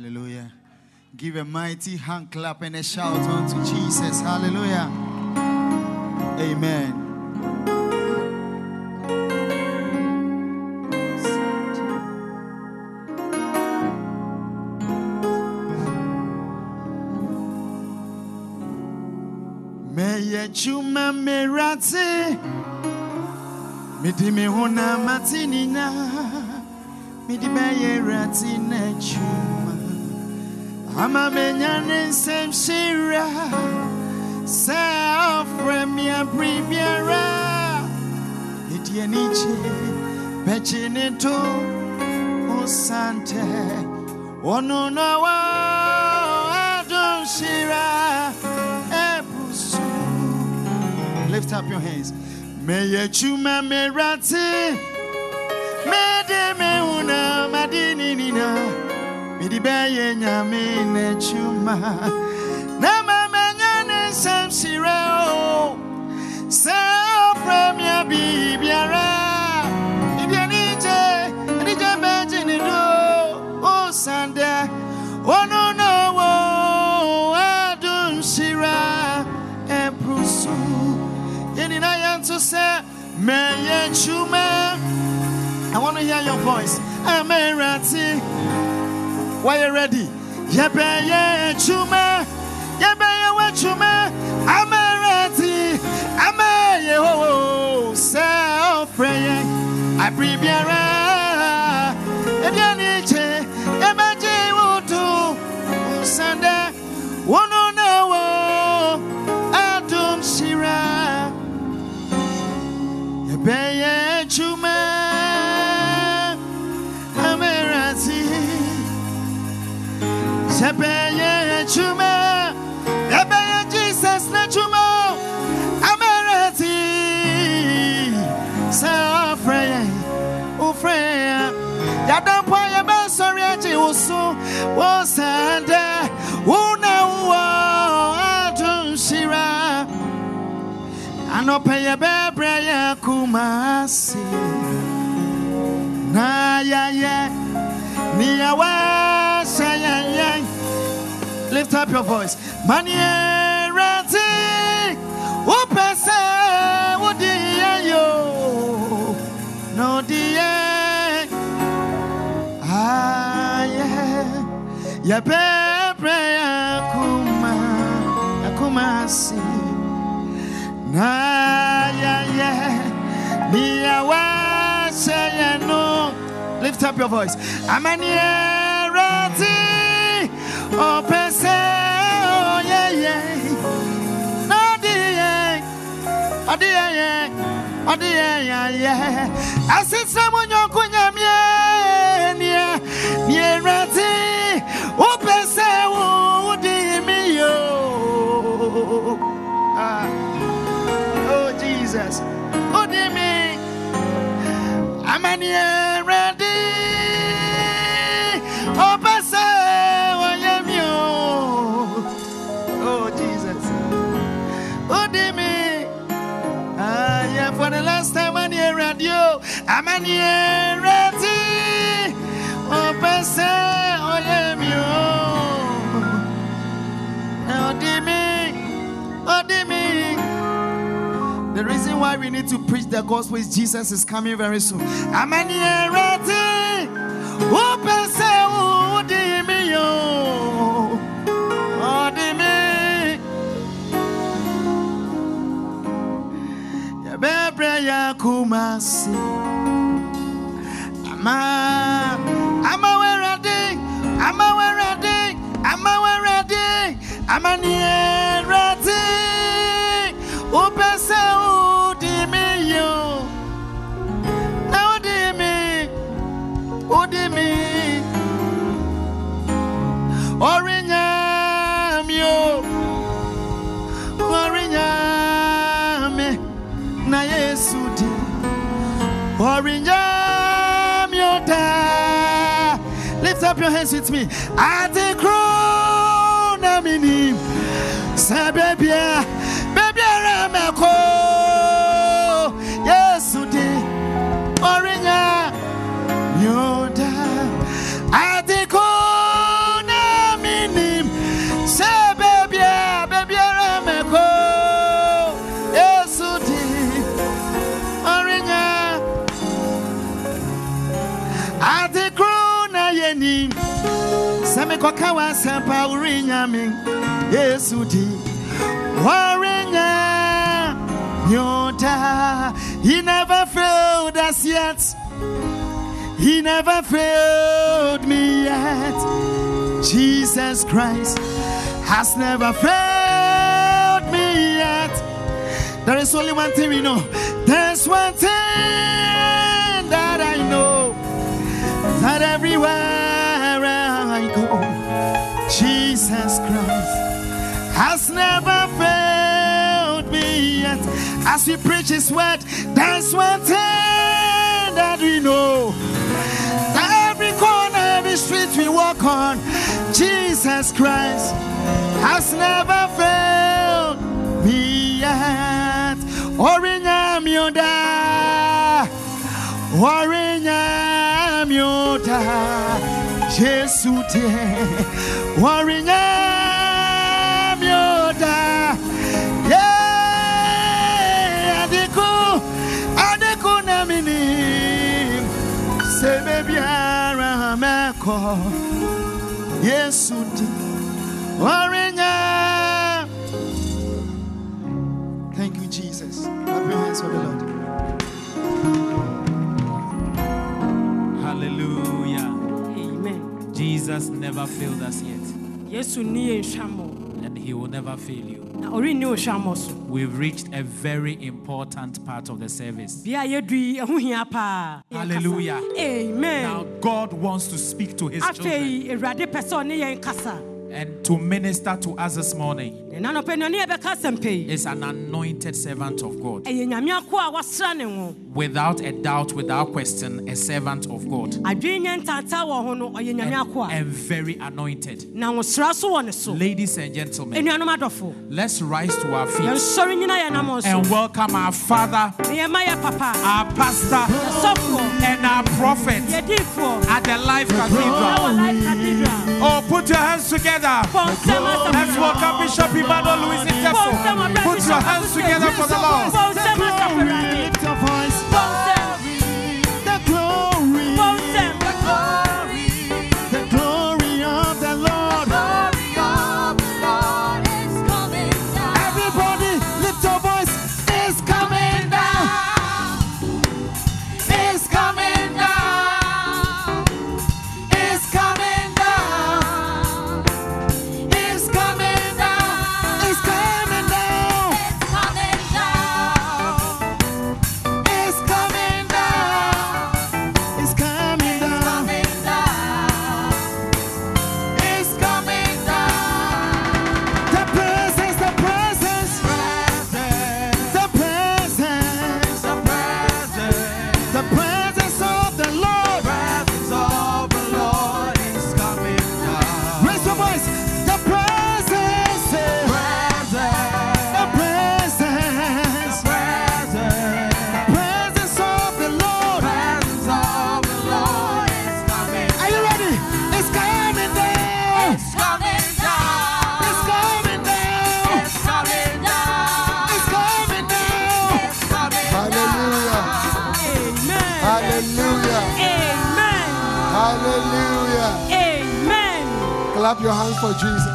Hallelujah. Give a mighty hand clap and a shout unto Jesus. Hallelujah. Amen. Meye chuma merate Midi me hona matinina Midi beye rati na chuma Ama menya ne nsɛm hyira sɛ ɔfrɛ me abiribiara ɛdi ani gye bɛgye ne to. Wo santɛ ɔno na wɔ adom hyira ɛbu so lift up your hands. Mɛyɛ adwuma merate mede me hu na made ne nyinaa nyame n'adwuma na mamanya ne nsɛm o. Sɛ ɔfrɛ bɛgye ne do ɔno na adom hyira so yɛnto sɛ mɛyɛ adwuma I want to hear your voice. I'm a ratty. Why you ready? Yebeye chuma, yebeye we chuma. I'm a ready. I'm a yeho. Say oh. I prepare. Say ofreye, ofreye. Yadam po ye be sorry achi usu, wo sande, una wo atun shira. Anope ye be breye kumasi. Na ya ye, ni ya wa Lift up your voice. Manierati, ya pepe yakuma, yakuma si, na ya yeah, ni ya no. Lift up your voice. Oh, pese, oh, yeah, yeah. No, dear, oh, dear, yeah. Oh, dear, yeah, yeah. I said, Jesus. Oh, dear, me. I'm a near, ready. Pese, oh, Jesus. Me. Ah, yeah, for the last time I'm here radio, ready. why we need to preach the gospel is Jesus is coming very soon. Amen. Kumasi. Ama, ready, ready. your hands with me. At the crown, I'm in him. Say, baby, baby, I'm a sɛ mekɔka w'asɛmpa worenya yesu di wɔrenya nyota. He never failed us yet. He never failed me yet. Jesus christ has never failed me yet. There is only one thing we know. There's one thing that i know. That everywhere Jesus Christ has never failed me yet. As we preach His word, there's one thing that we know. That every corner, every street we walk on, Jesus Christ has never failed me yet. Orinya mioda. Jésù tiẹ̀ wọ́n rí yẹn. Adikú Adikú sèbè ara Jésù. Jesus never failed us yet, Yesu ni yɛ nhwamɔ and he will never fail you. na ɔrenni nhwamɔ. We've reached a very important part of the service. Bia yɛdu yi ɛho hia paa. Yɛn kasa. Hallelujah. Now, Amen. God wants to speak to his children and to minister to us this morning is an anointed servant of God. Without a doubt, without question, a servant of God. And, and very anointed. Ladies and gentlemen, let's rise to our feet. And welcome our Father, our Pastor, and our Prophet at the Life Cathedral. Oh, put your hands together together. Let's welcome Bishop Ibado, Louis Itefo. Put your hands together for the Lord. Lift your voice. Clap your hands for Jesus.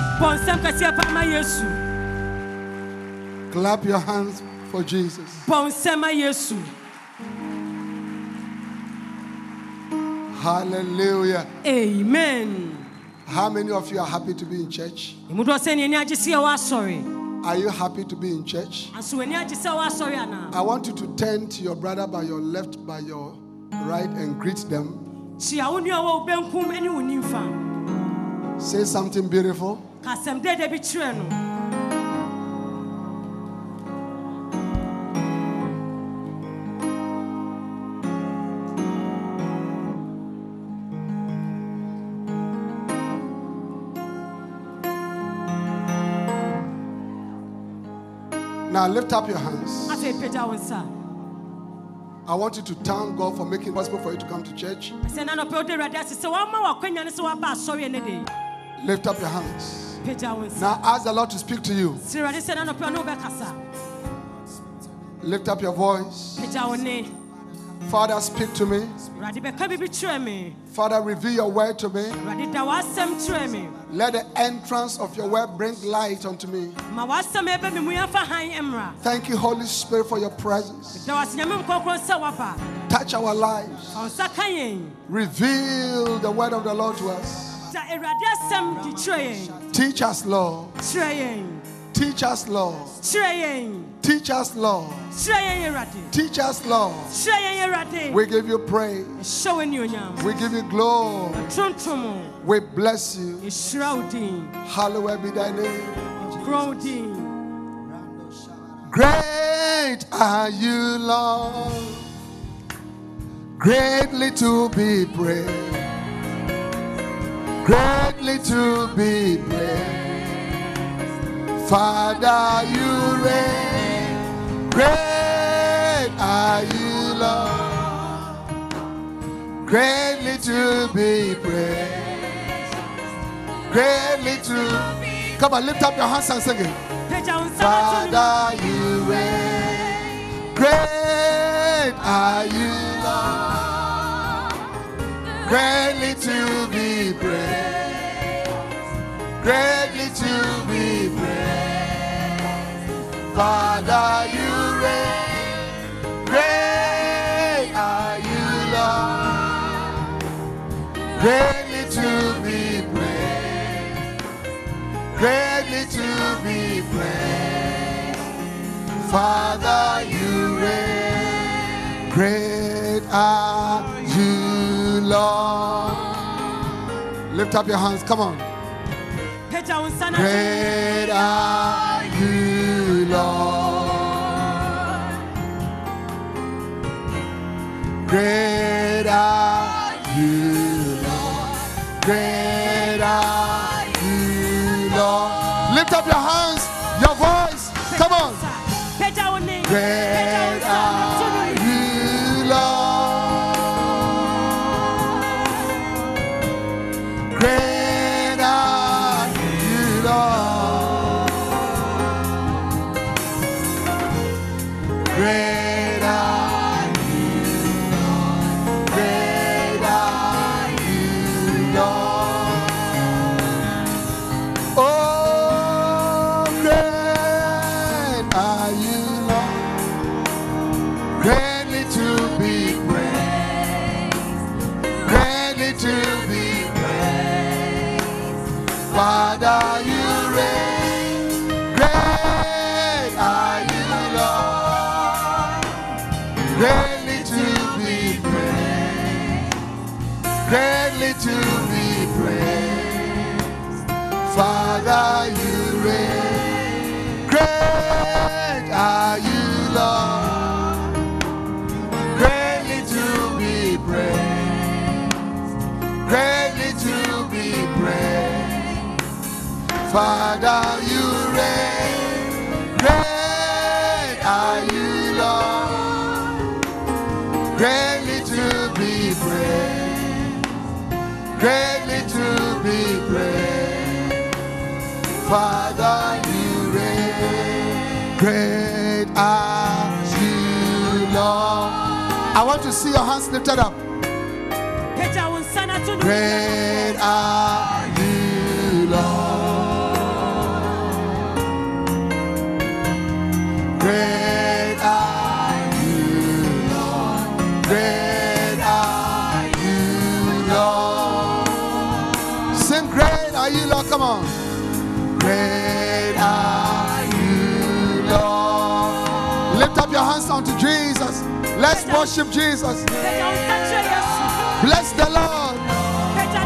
Clap your hands for Jesus. Hallelujah. Amen. How many of you are happy to be in church? Are you happy to be in church? I want you to turn to your brother by your left, by your right, and greet them. Say something beautiful. ka asɛm dɛdɛ bi kyerɛ no Now lift up your hands. afei pagya wo nsa I want you to thank God for making it possible for you to come to church. Sɛ na nɔpɛ wode awurade ase sɛ wɔama w'akwanya ne sɛ woaba asɔre ne de Lift up your hands. pagya wo nsa Now ask the Lord to speak to you. sɛ awurade sɛ na nɔpɛ ne wobɛkasa Lift up your voice. pagya wo ne Father, speak to me. awurade bɛka biribi kyerɛ me Father, reveal your word to me. awurade da w'asɛm kyerɛ me Let the entrance of your word bring light unto me. ma w'asɛm ɛbɛ me mu yɛmfa han mmra Thank you, Holy Spirit, for your presence. da w'ase nyame nkɔkorɔ sɛ woaba Touch our lives. fa wo nsa ka yɛn Reveal the word of the Lord to us. Da awurade asɛm de kyerɛ yɛn Teach us, Lord. Teach us, Lord. Teach us, Lord. Teach us, Lord. We give you praise. ɛhyɛ wo anuonyam We give you glory. We bless you. ɛhyira wo din Hallowed be thy name. Great are you, Lord. Greatly to be praised. Greatly to be praised. Father, you reign. Great are you, Lord. Greatly to be praised. Greatly to. Come on, lift up your hands and sing it. Father, you reign. Great are you. Greatly to be praised. Greatly to be praised. Father, you reign. Great are you, Lord. Greatly to be praised. Greatly to be praised. Father, you reign. Great are you, Lord. Lift up your hands. Come on. pagya wo nsa na to no Great are you, Lord. Great are you, Lord. Great are you, Lord. Lift up your hands, your voice. Come on. pagya wo ne pagya wo Great nsa na to no are to be praised. Father, you reign. Great are you, Lord. Greatly to be praised. Greatly to be praised. Father, you reign. Father, you reign. Great are you, Lord. I want to see your hands lifted up. pagya wo nsa na to no Great are you, Lord. Great are you, Lord. Great are you, Lord. Same Great are you, Lord. Come on. Lift up your hands unto Jesus. Let's worship Jesus. pagya wo nsa kyerɛ yesu Bless the Lord.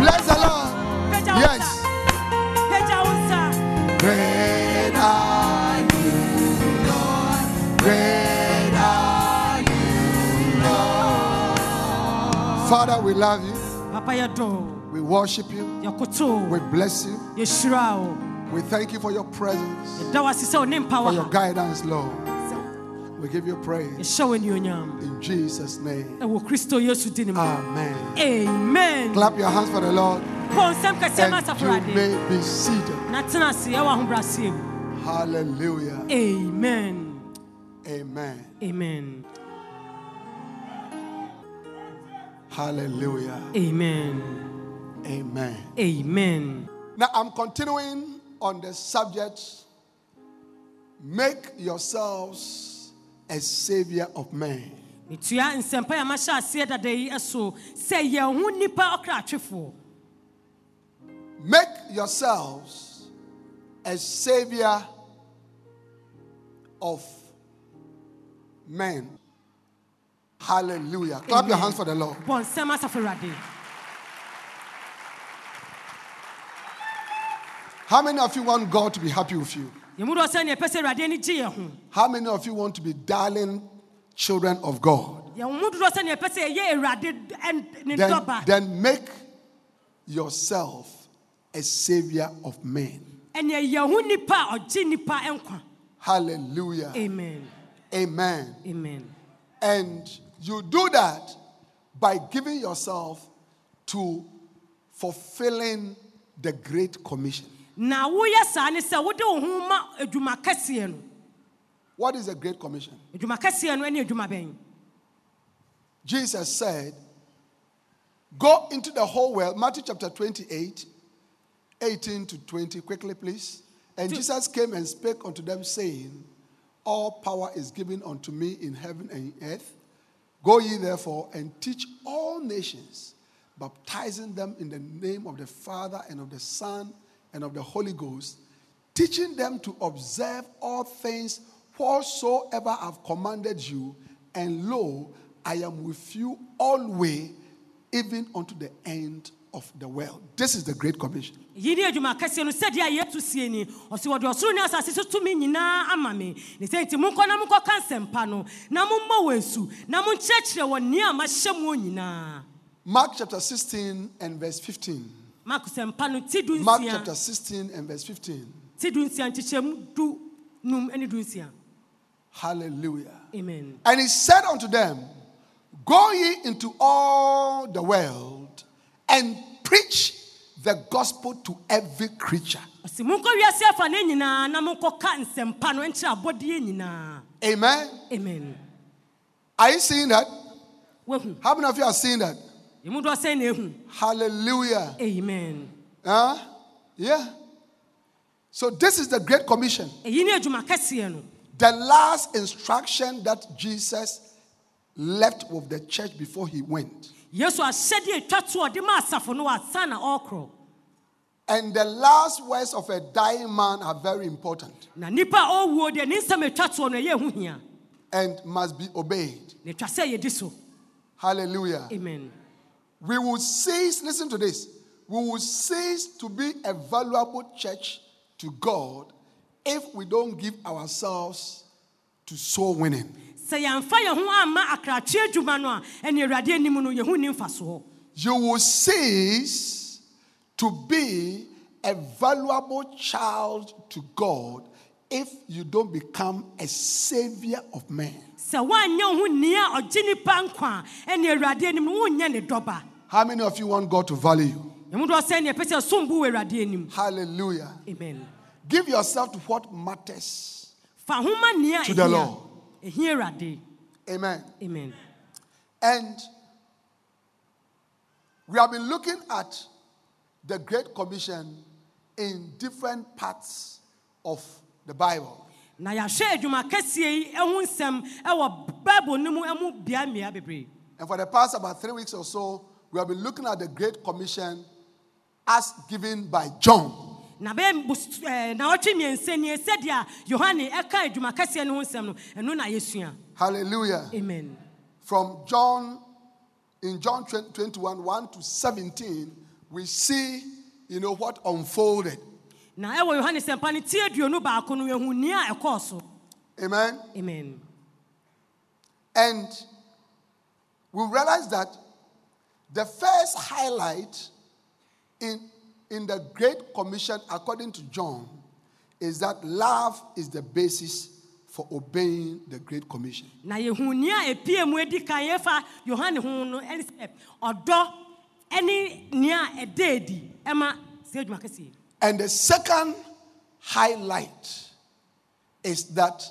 Bless the. Lord. Yes. nsa. pagya wo nsa Great are you, Lord. Great are you, Lord. Father, we love you. We worship you. We bless you. We thank you for your presence, yɛda wo ase sɛ wo ne mpa for your guidance, Lord. We give you praise yɛhyɛ wo anuonyam in Jesus' name. ɛwɔ kristo yesu din mu Amen. amen Clap your hands for the Lord bɔ nsɛm kɛseɛ ma and you may be seated. na tena ase ɛwɔ ahobraseɛ mu Hallelujah. amen Amen. amen Hallelujah. amen Amen. amen Now I'm continuing on the subject make yourselves a savior of men. metua nsɛmpa yɛ mahyɛ aseɛ dada yi so sɛ yɛn ho nnipa ɔkratwefoɔ Make yourselves a savior of men. Hallelujah. Clap your hands for the Lord. nsɛm asafo awurade How many of you want God to be happy with you? Yɛmu dɔ sɛ neɛ ɛpɛ sɛ awurade ani gye yɛn ho How many of you want to be darling children of God? yɛn mu dodoɔ sɛ neɛ ɛpɛ sɛ ɛyɛ awurade ɛn- ne Then, then make yourself a savior of men. ɛneɛ yɛn ho nnipa a ɔgye nnipa nkwa Hallelujah. amen Amen. amen And you do that by giving yourself to fulfilling the Great Commission. Na woyɛ saa ne sɛ wode wo ho ma adwuma kɛseɛ no What is the Great Commission? adwuma kɛseɛ no ne adwuma bɛn Jesus said, Go into the whole world. Matthew chapter 28, 18 to 20. Quickly, please. And Jesus came and spake unto them, saying, All power is given unto me in heaven and in earth. Go ye therefore and teach all nations, baptizing them in the name of the Father and of the Son and of the Holy Ghost, teaching them to observe all things whatsoever I've commanded you. And lo, I am with you always, even unto the end of the world. This is the Great Commission. yi ne adwuma kɛseɛ no sɛdeɛ yesu sie ni ɔse wɔde ɔsoro ne asase so tumi nyinaa ama me ne sɛ nti monkɔ na monkɔka nsɛmpa no na mommɔ wɔ nsu na monkyerɛkyerɛ wɔ nea mahyɛ mu nyinaa Mark chapter 16 and verse 15. Mark sɛmpa no ti du Mark nsia chapter 16 and verse 15. ti du nsia nkyekyɛmu du num ne du nsia Hallelujah. amen And he said unto them, Go ye into all the world and preach the gospel to every creature. ɔse monkɔ wiase afa ne nyinaa na monkɔka nsɛmpa no nkyerɛ abɔdeɛ nyinaa Amen. amen Are you seeing that? How many of you are seeing that? Ɛmu dɔ sɛ na ɛhu Hallelujah. amen Huh? Yeah. So this is the Great Commission. ɛyi ne adwuma kɛseɛ no The last instruction that Jesus left with the church before he went. yesu ahyɛdeɛ atwa to ɔde ma asafo no wɔ asa And the last words of a dying man are very important na nipa a ɔwuo deɛ ne nsɛm a atwa toɔ no ɛyɛ ɛho hia and must be obeyed. na atwa sɛ yɛdi Hallelujah. amen We will cease, listen to this, we will cease to be a valuable church to God if we don't give ourselves to soul winning. sɛ yɛamfa yɛn ho amma akratwe adwuma no a ɛne awurade anim no yɛho ni mfasoɔ You will cease to be a valuable child to God if you don't become a savior of men. Sɛ woanyɛ wo ho nni ɔgye nipa nkwa a ɛne awurade anim no wonyɛ ne dɔba How many of you want God to value you? ɛmu dɔ sɛ neɛ ɛpɛ sɛ som bo wɔ awurade anim Hallelujah. amen Give yourself to what matters. fa ho ma To the Lord. ɛhia awurade Amen. amen And we have been looking at the Great Commission in different parts of the Bible. Na yɛahwɛ adwuma kɛseɛ yi ho nsɛm bible no mu bea mmea bebree And for the past about three weeks or so, we have been looking at the Great Commission as given by John. na bɛyɛ bos- eh, mmiɛnsa nie sɛdeɛ a yohane ɛka adwuma kɛseɛ no ho nsɛm no ɛno na yɛsua Hallelujah. amen From John, in John 21, 1 to 17, we see, you know, what unfolded. Na ɛwɔ yohane sɛmpa no tie aduonu baako no yɛhu nea a ɛkɔɔ so Amen. amen And we realize that the first highlight in, in the Great Commission, according to John, is that love is the basis for obeying the Great Commission. na yɛhu nea mu adi kan yɛfa yohane ho no ɛne sɛ ɔdɔ ɛne nea a ɛda adi ɛma sɛ adwuma kɛseɛ And the second highlight is that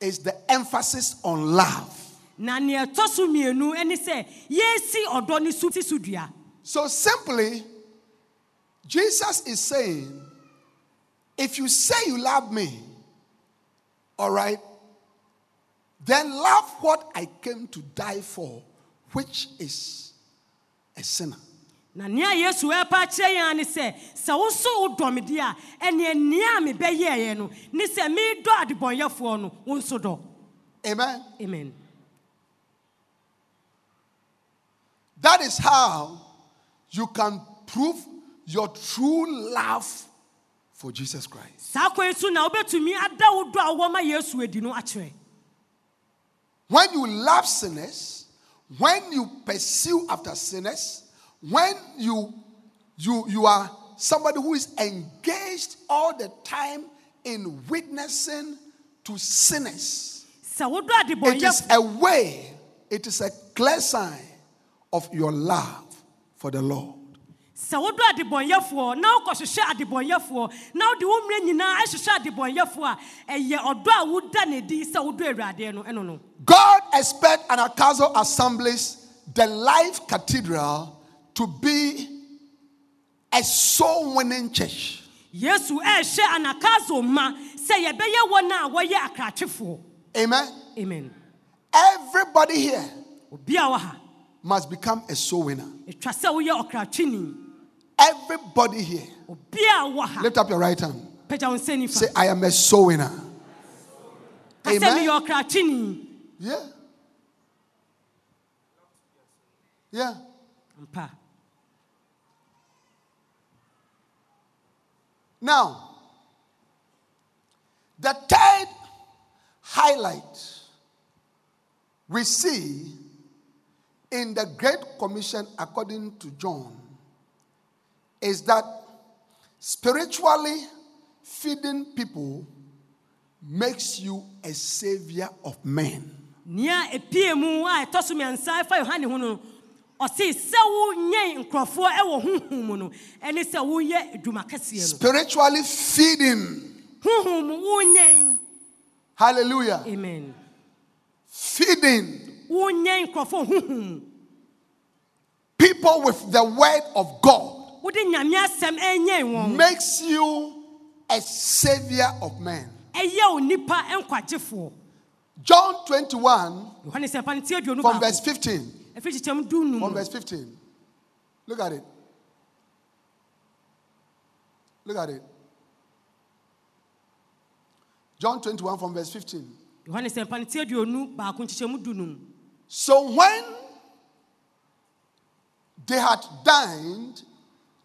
is the emphasis on love. na nea ɛtɔ so mmienu ne sɛ yɛsi ɔdɔ ne so si so dua So simply, Jesus is saying, if you say you love me, all right, then love what I came to die for, which is a sinner. Na nea yesu ɛpa kyerɛ yɛn ne sɛ sɛ woso wodɔ me deɛ a ɛneɛ nea a mebɛyɛeɛ no ne sɛ meredɔ adebɔnyɛfoɔ no wo nso dɔ Amen. amen That is how you can prove your true love for Jesus Christ. saa kwan so na wobɛtumi ada wo dɔ a wowɔ ma yesu adi no akyerɛ When you love sinners, when you pursue after sinners, when you you you are somebody who is engaged all the time in witnessing to sinners, it is a way, it is a clear sign of your love for the Lord. sɛ adebɔnyɛfoɔ na wokɔhwehwɛ adebɔnyɛfoɔ na wode wo mmerɛ nyinaa ahwehwɛ adebɔnyɛfoɔ a ɛyɛ ɔdɔ a woda ne di sɛ awuradeɛ no ɛno no God expects Anagkazo assemblies, the life cathedral, to be a soul winning church. yesu ɛɛhyɛ anakazo ma sɛ yɛbɛyɛ wɔn a wɔyɛ Amen. amen Everybody here obi a wɔ must become a soul winner. ɛtwa sɛ woyɛ ɔkratweni Everybody here. obi a wɔ Lift up your right hand. pagya wo nsa Say, I am a soul winner. ka sɛ Amen. meyɛ Yeah. Yeah. mpa Now, the third highlight we see in the Great Commission, according to John, is that spiritually feeding people makes you a savior of men. Spiritually feeding. honhom mu wonyɛn Hallelujah. amen Feeding wonyɛn nkurɔfoɔ honhom mu people with the word of God wode nyame asɛm ɛnyɛn wɔn makes you a savior of men. ɛyɛ wo nipa nkwagyefoɔ John 21 yohane sɛ pa no tie aduonu from verse 15. Ɛfiri kyekyɛm du From verse 15. Look at it. Look at it. John 21 from verse 15. yohane sɛ pa no tie aduonu baako nkyekyɛm du num So when they had dined,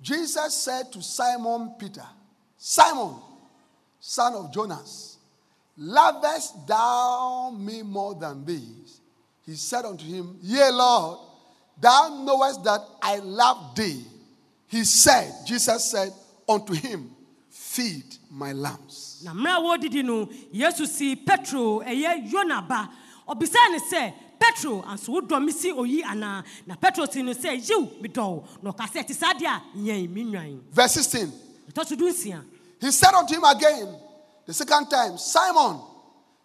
Jesus said to Simon Peter, Simon, son of Jonas, lovest thou me more than these? He said unto him, Yea, Lord, thou knowest that I love thee. He said, Jesus said unto him, Feed my lambs. na mmerɛ a wɔredidi no yesu si petro ɛyɛ yona ba ɔbisaa ne sɛ petro anso wodɔ me si oyi anaa na petro si no sɛ yiw medɔ wo na ɔka sɛ ɛte saa deɛ a nyɛn me nwan Verse 16. ɛtɔ so du nsia He said unto him again, the second time, Simon,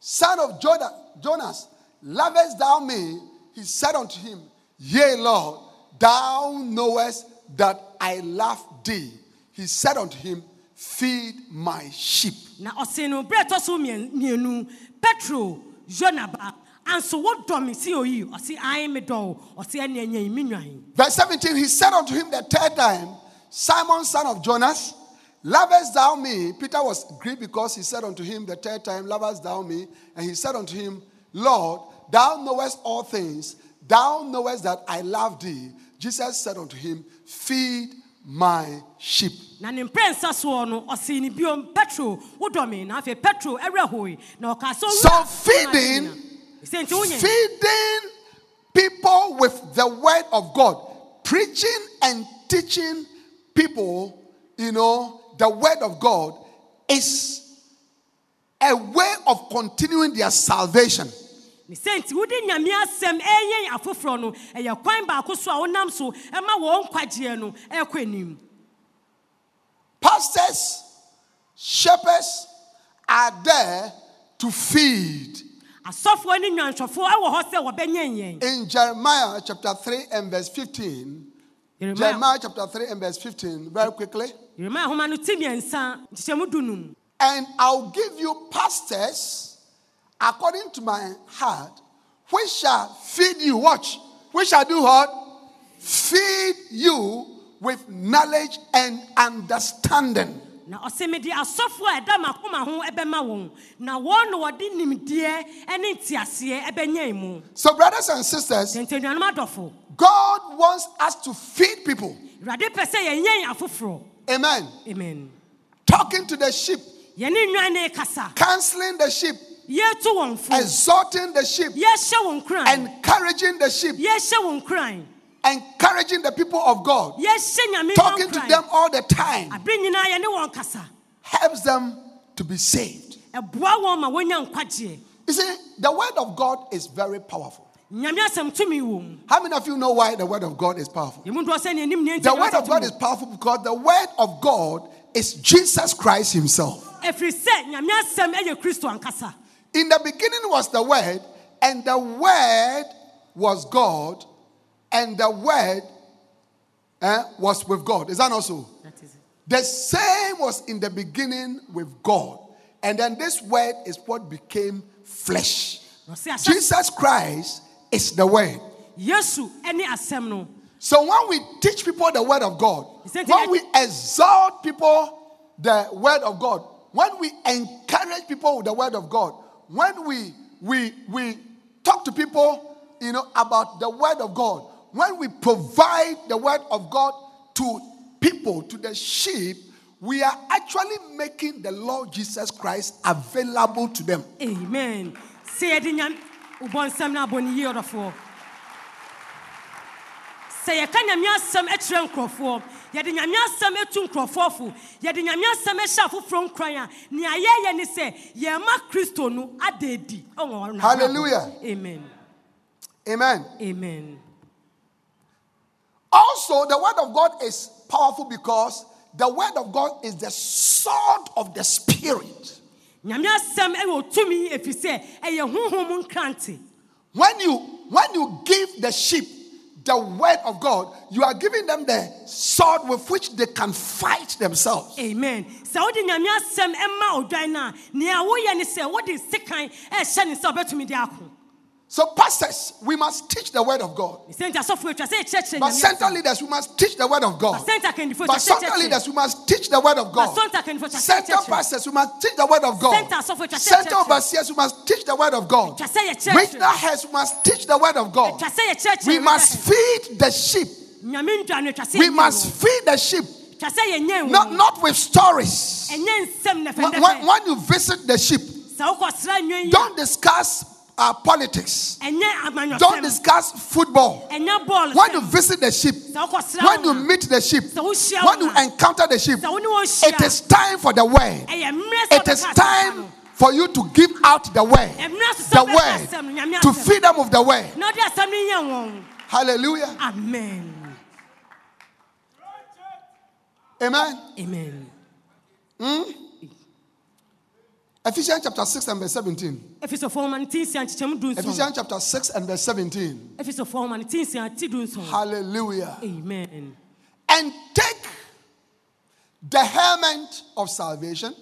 son of Jonas, lovest thou me? He said unto him, Yea, Lord, thou knowest that I love thee. He said unto him, Feed my sheep. na ɔse no berɛ a ɛtɔ so mmien- mmienu petro yona ba anso wodɔ me si oyi ɔse ae medɔ wo ɔse ɛneɛ nyɛn me nwan Verse 17, he said unto him the third time, Simon, son of Jonas, lovest thou me? Peter was grieved because he said unto him the third time, Lovest thou me? And he said unto him, Lord, thou knowest all things. Thou knowest that I love thee. Jesus said unto him, Feed my sheep. na ne mprɛnsa soɔ no ne biom petro na afei petro na ɔka sɛ So feeding, sɛ nti wonyɛ feeding people with the word of God, preaching and teaching people, you know, the word of God is a way of continuing their salvation. Ne sɛ nti wode nyame asɛm ɛyɛn afoforɔ no ɛyɛ kwan baako so a wonam so ɛma wɔn nkwagyeɛ no ɛkɔ anim. Pastors, shepherds are there to feed. asɔfoɔ ne nnwanhwɛfoɔ ɛwɔ hɔ sɛ wɔbɛnyɛn yɛn. In Jeremiah chapter 3 and verse 15, Yeremia Jeremiah chapter 3 and verse 15, very quickly. No ti mmiɛnsa num And I'll give you pastors according to my heart, which shall feed you. Watch. Which shall do what? Feed you with knowledge and understanding. na ɔsɛ mede asɔfoɔ a ɛda makoma ho ɛbɛma wɔn na wɔn na wɔde nimdeɛ ne nteaseɛ ɛbɛnyɛn mu So, brothers and sisters, nti anuanom adɔfo God wants us to feed people. awurade pɛ sɛ yɛnyɛn afoforɔ Amen. amen Talking to the sheep, yɛne nnwan ne kasa counseling the sheep, yɛtu wɔn fo exhorting the sheep, yɛhyɛ wɔn kuran encouraging the sheep, yɛhyɛ wɔn kuran encouraging the people of God, talking to them all the time. Abere nyinaa yɛne wɔn kasa. Helps them to be saved. ɛboa wɔn ma wɔnya nkwagyeɛ. You see, the word of God is very powerful. nyame asɛm tumi wɔ mu. How many of you know why the word of God is powerful? yɛmu ntoɔ sɛ neanim neɛ The word of God is powerful because the word of God is Jesus Christ Himself. Ɛfiri sɛ nyame asɛm ɛyɛ kristo ankasa In the beginning was the word, and the word was God, and the word eh, was with God. Is that not so? That is it. The same was in the beginning with God. And then this word is what became flesh. Na ɔse ahyɛ Jesus Christ is the word. yesu ne asɛm So when we teach people the word of God, when we exalt people the word of God, when we encourage people with the word of God, when we we we talk to people, you know, about the word of God, when we provide the word of God to people, to the sheep, we are actually making the Lord Jesus Christ available to them. amen. Sɛ yɛde nyame wobɔ nsɛm no abɔ ne yie ɔdɔfoɔ sɛ yɛka nyame asɛm kyerɛ nkurɔfoɔ yɛde nyame asɛm atu nkurɔfoɔ fo yɛde nyame asɛm hyɛ afoforɔ nkran a nea yɛyɛ ne sɛ yɛma kristo no ada adi. Hallelujah. amen Amen. amen Also, the word of God is powerful because the word of God is the sword of the spirit. nyame asɛm ɛwɔ tumi ɛfiri sɛ ɛyɛ honhom nkrante When you when you give the sheep the word of God, you are giving them the sword with which they can fight themselves. amen sɛ So, pastors, we must teach the word of God. sɛ nti asɔfoɔ atwa sɛ ɛkyerɛkyerɛ But center leaders, we must teach the word of God. But center leaders, we must teach the word of God. Center akandifo atwa sɛ Center ɛkyerɛkyerɛ. pastors, we must teach the word of God. Center asɔfoɔ atwa sɛ Center ɛkyerɛkyerɛ. overseers, we must teach the word of God. Atwa sɛ yɛkyerɛkyerɛ. Regional heads, we must teach the word of God. Atwa sɛ yɛkyerɛkyerɛ We must feed the sheep. nyame ndwa no atwa sɛ We must feed the sheep, Atwa sɛ yɛnyɛ not, not with stories. When, when- you visit the sheep, sɛ wokɔsra nnwan yi don't discuss uh, politics. Don't discuss football. When you visit the sheep, when you meet the sheep, when you encounter the sheep, sɛ wo ne wɔn hyia it is time for the word. ɛyɛ mmerɛ sɛ It is time for you to give out the word. ɛmmerɛ so sɛ The wobɛka word. asɛm no nyame To feed them with the word. na wode asɛm no Hallelujah. amen Amen. amen Ephesians chapter 6 and verse 17. efesofoɔ ma no ti nsia nkyekyɛmu du nson Ephesians chapter 6 and verse 17. efesofoɔ ma no ti nsia ti du nson Hallelujah. amen And take the helmet of salvation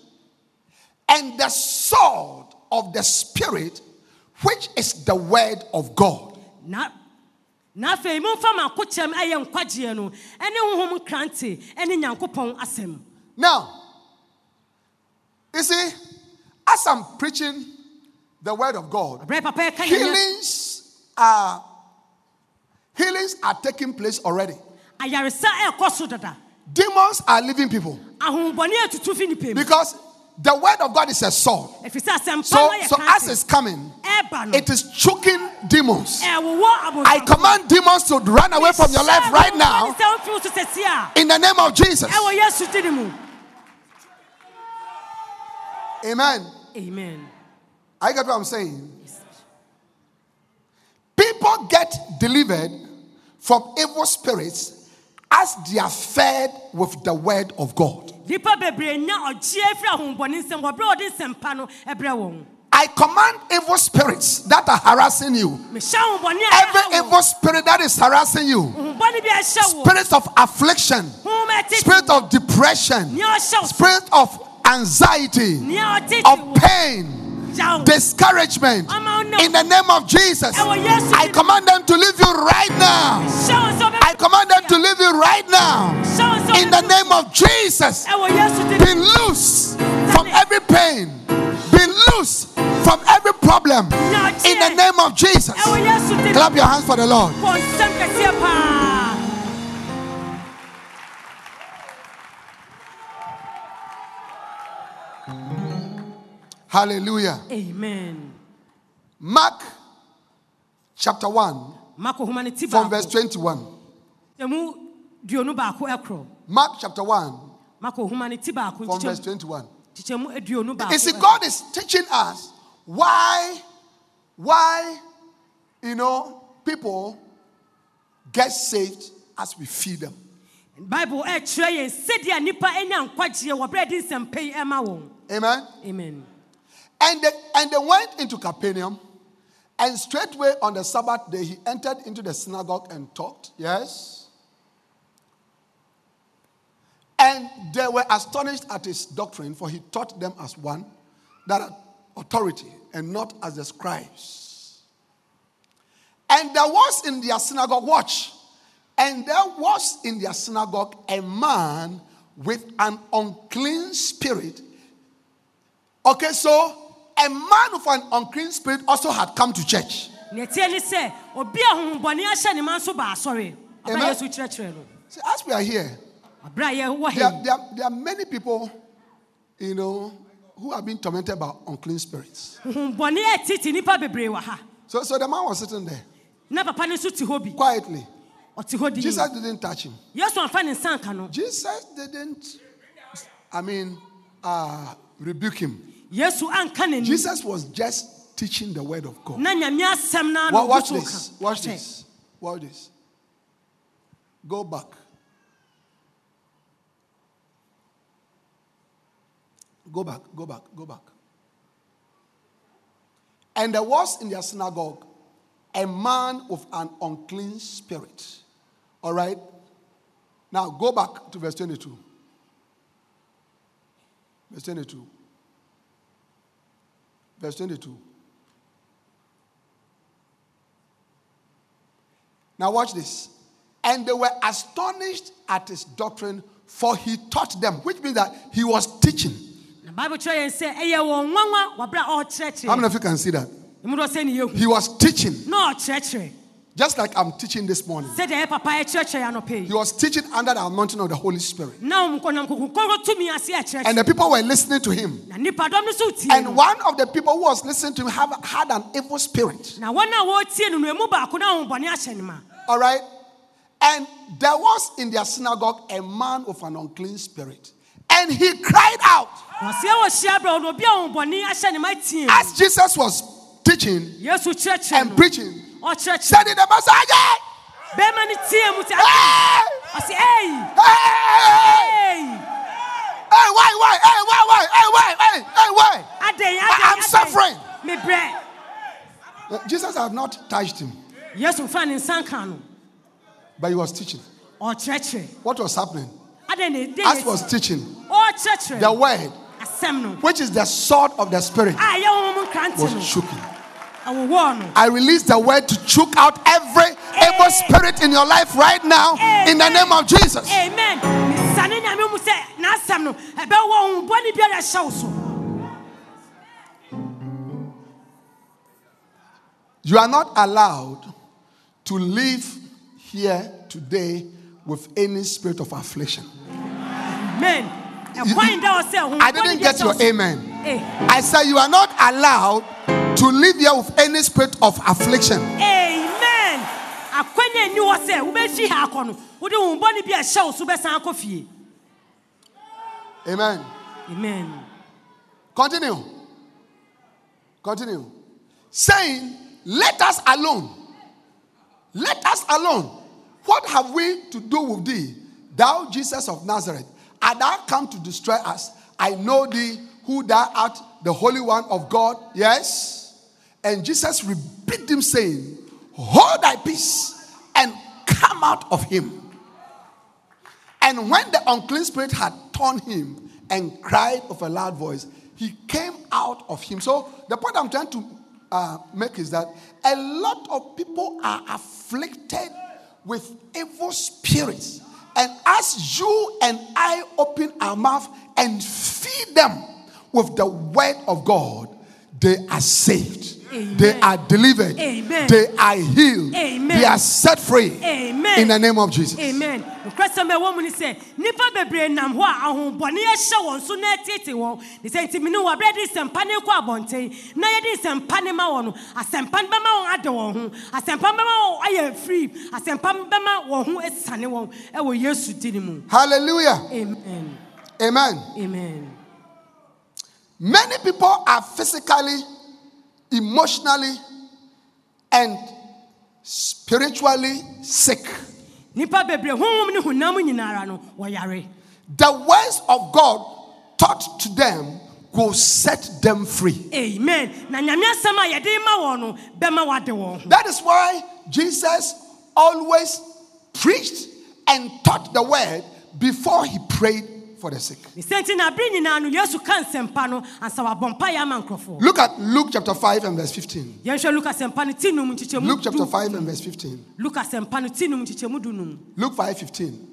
and the sword of the Spirit, which is the word of God. na na afei momfa ma akokyɛm ɛyɛ nkwagyeɛ no ɛne honhom krante ɛne nyankopɔn asɛm Now, you see, as I'm preaching the word of God, berɛ papa ɛka yɛ healings are healings are taking place already. ayaresa ɛɛkɔ so dada Demons are leaving people ahombɔne atutu fi nipa mu because the word of God is a sword. ɛfiri sɛ asɛmpa So, so as it's coming, it is choking demons. I command demons to run away from your life right now sɛ womfi so sɛsi a in the name of Jesus. ɛwɔ yesu dini mu Amen. Amen. I get what I'm saying. People get delivered from evil spirits as they are fed with the word of God. nnipa bebree nya ɔgyeɛ firi ahombɔne nsɛm. Wɔ berɛ a ɔde nsɛmpa no ɛbrɛ wɔn. I command evil spirits that are harassing you, mehyɛ ahombɔne a every evil spirit that is harassing you, ahombɔne bi a ɛhyɛ wo spirits of affliction, honhom a ɛtete spirit of depression, nea ɔhyɛ wo so spirit of anxiety, of pain, discouragement. In the name of Jesus, I command them to leave you right now. hyɛ wo sɛ I command them to leave you right now. hyɛ wo sɛ In the name of Jesus, be loose from every pain, be loose from every problem. In the name of Jesus, ɛwɔ yesu dini clap your hands for the Lord. Hallelujah. amen Mark chapter 1, mako homa no ti from verse 21. ɛmu duonu baako ɛkorɔ Mark chapter 1, mako homa no ti baako from verse 21. nkyekyɛmu You see. God is teaching us why, why, you know, people get saved as we feed them. bible eh, ɛkyerɛ yɛn sɛdeɛ nnipa anya nkwagyeɛ wɔ berɛ a ɛde nsɛmpa yi ɛma eh, wɔn Amen. amen And they, and they went into Capernaum, and straightway on the Sabbath day he entered into the synagogue and taught. Yes. And they were astonished at his doctrine, for he taught them as one that had authority and not as the scribes. And there was in their synagogue, watch, and there was in their synagogue a man with an unclean spirit Okay, so a man with an unclean spirit also had come to church. nea ɛteɛ ne sɛ obi a honhombɔne ahyɛ ne ma nso ba asɔre aba Amen. yesu kyerɛkyerɛ no See, as we are here, there, ha there, there are many people, you know, who have been tormented by unclean spirits. honhombɔne a ɛtete nnipa bebree So, so the man was sitting there na papa no nso te hɔ bi quietly. ɔte hɔ di Jesus didn't touch him. yesu amfa ne nsa nka no Jesus didn't, I mean, uh, rebuke him. Yesu anka n'ani Jesus was just teaching the word of God. na nyame asɛm no Wa- ana Watch this. Watch this. Watch this. Go back. Go back. Go back. Go back. And there was in their synagogue a man with an unclean spirit. All right. Now go back to verse 22. Verse 22. Verse 22. Now, watch this. And they were astonished at his doctrine, for he taught them, which means that he was teaching. na bible kyerɛ yɛn sɛ ɛyɛ wɔn nwanwa wɔberɛ a How many of you can see that? mu dɔ sɛ ne yɛhu He was teaching, just like I'm teaching this morning. sɛdeɛ ɛyɛ papa ɛkyerɛkyerɛ anɔpɛ He was teaching under the anointing of the Holy Spirit. na ɔmkɔnam kokonkɔrɔ tumi ase And the people were listening to him. na nnipadɔm no so tie And one of the people who was listening to him have, had an evil spirit. na wɔn a wɔretie no no emu baako na ahombɔne ahyɛ ne ma All right? And there was in their synagogue a man with an unclean spirit. And he cried out. wɔseɛ wɔ hyia berɛ no obi a ahombɔne ahyɛ ne ma tie no As Jesus was teaching and preaching, ɔkyerɛkyerɛ said in the Messiah, bɛrima no tie mu sɛ Hey! ɔse ei Hey! Hey, why, why, hey, why, why, hey, why, hey, hey, why? adɛn I- I'm suffering. mebrɛ Uh, Jesus had not touched him, Yes, mfa ne nsa nka no but he was teaching. ɔkyerɛkyerɛ What was happening? ne As was teaching, ɔkyerɛkyerɛ the word, which is the sword of the spirit, a ɛyɛ was no choking. ɛwowɔɔ no I release the word to choke out every evil spirit in your life right now in the name of Jesus. amen. Mesane nyame mu sɛ n'asɛm no ɛbɛwɔ honbɔne biara ɛhyɛ wo so. You are not allowed to live here today with any spirit of affliction. amen. Ɛkwan da hɔ sɛ I didn't get your amen. amen I said you are not allowed to live here with any spirit of affliction. amen akwanya nni hɔ sɛ wobɛfi ha akɔ no wode honbɔne bi a ɛhyɛ wo so bɛsan akɔ fie Amen. amen Continue. Continue. Saying, Let us alone. Let us alone. What have we to do with thee, thou Jesus of Nazareth? Art thou come to destroy us? I know thee, who thou art, the Holy One of God. Yes. And Jesus rebuked him, saying, Hold thy peace and come out of him. And when the unclean spirit had torn him and cried with a loud voice, he came out of him. So, the point I'm trying to uh, make is that a lot of people are afflicted with evil spirits. And as you and I open our mouth and feed them with the word of God, they are saved. They are delivered. Amen. They are healed. Amen. They are set free. Amen. In the name of Jesus. amen nokorɛsɛm ɛwɔ mu ne sɛ nnipa bebree nam hɔ a ahombɔne ahyɛ wɔn so na ɛtete wɔn ne sɛ nti mene wɔ berɛ de nsɛmpa ne kɔ abɔnten na yɛde nsɛmpa ne ma wɔn no asɛmpa no bɛma wɔn ade wɔn ho asɛmpa no bɛma wɔn ayɛ firi asɛmpa no bɛma wɔn ho asane wɔn ɛwɔ yesu din mu Hallelujah. amen Amen. amen Many people are physically, emotionally, and spiritually sick. nnipa bebree honhom ne honam nyinara no wɔyare The words of God taught to them will set them free. amen na nyame asɛm a yɛde ma wɔn no bɛma wɔade wɔn ho That is why Jesus always preached and taught the word before he prayed for the sick. ne sɛ nti na abere nyinaa no yesu ka nsɛmpa no ansa wabɔ mpaeɛ ama nkurɔfoɔ Look at Luke chapter 5 and verse 15. yɛnhwɛ luka sɛmpa no ti num nkyekyɛmu Luke chapter 5 and verse 15. luka sɛmpa no ti num nkyekyɛmu du num Luke 5 15.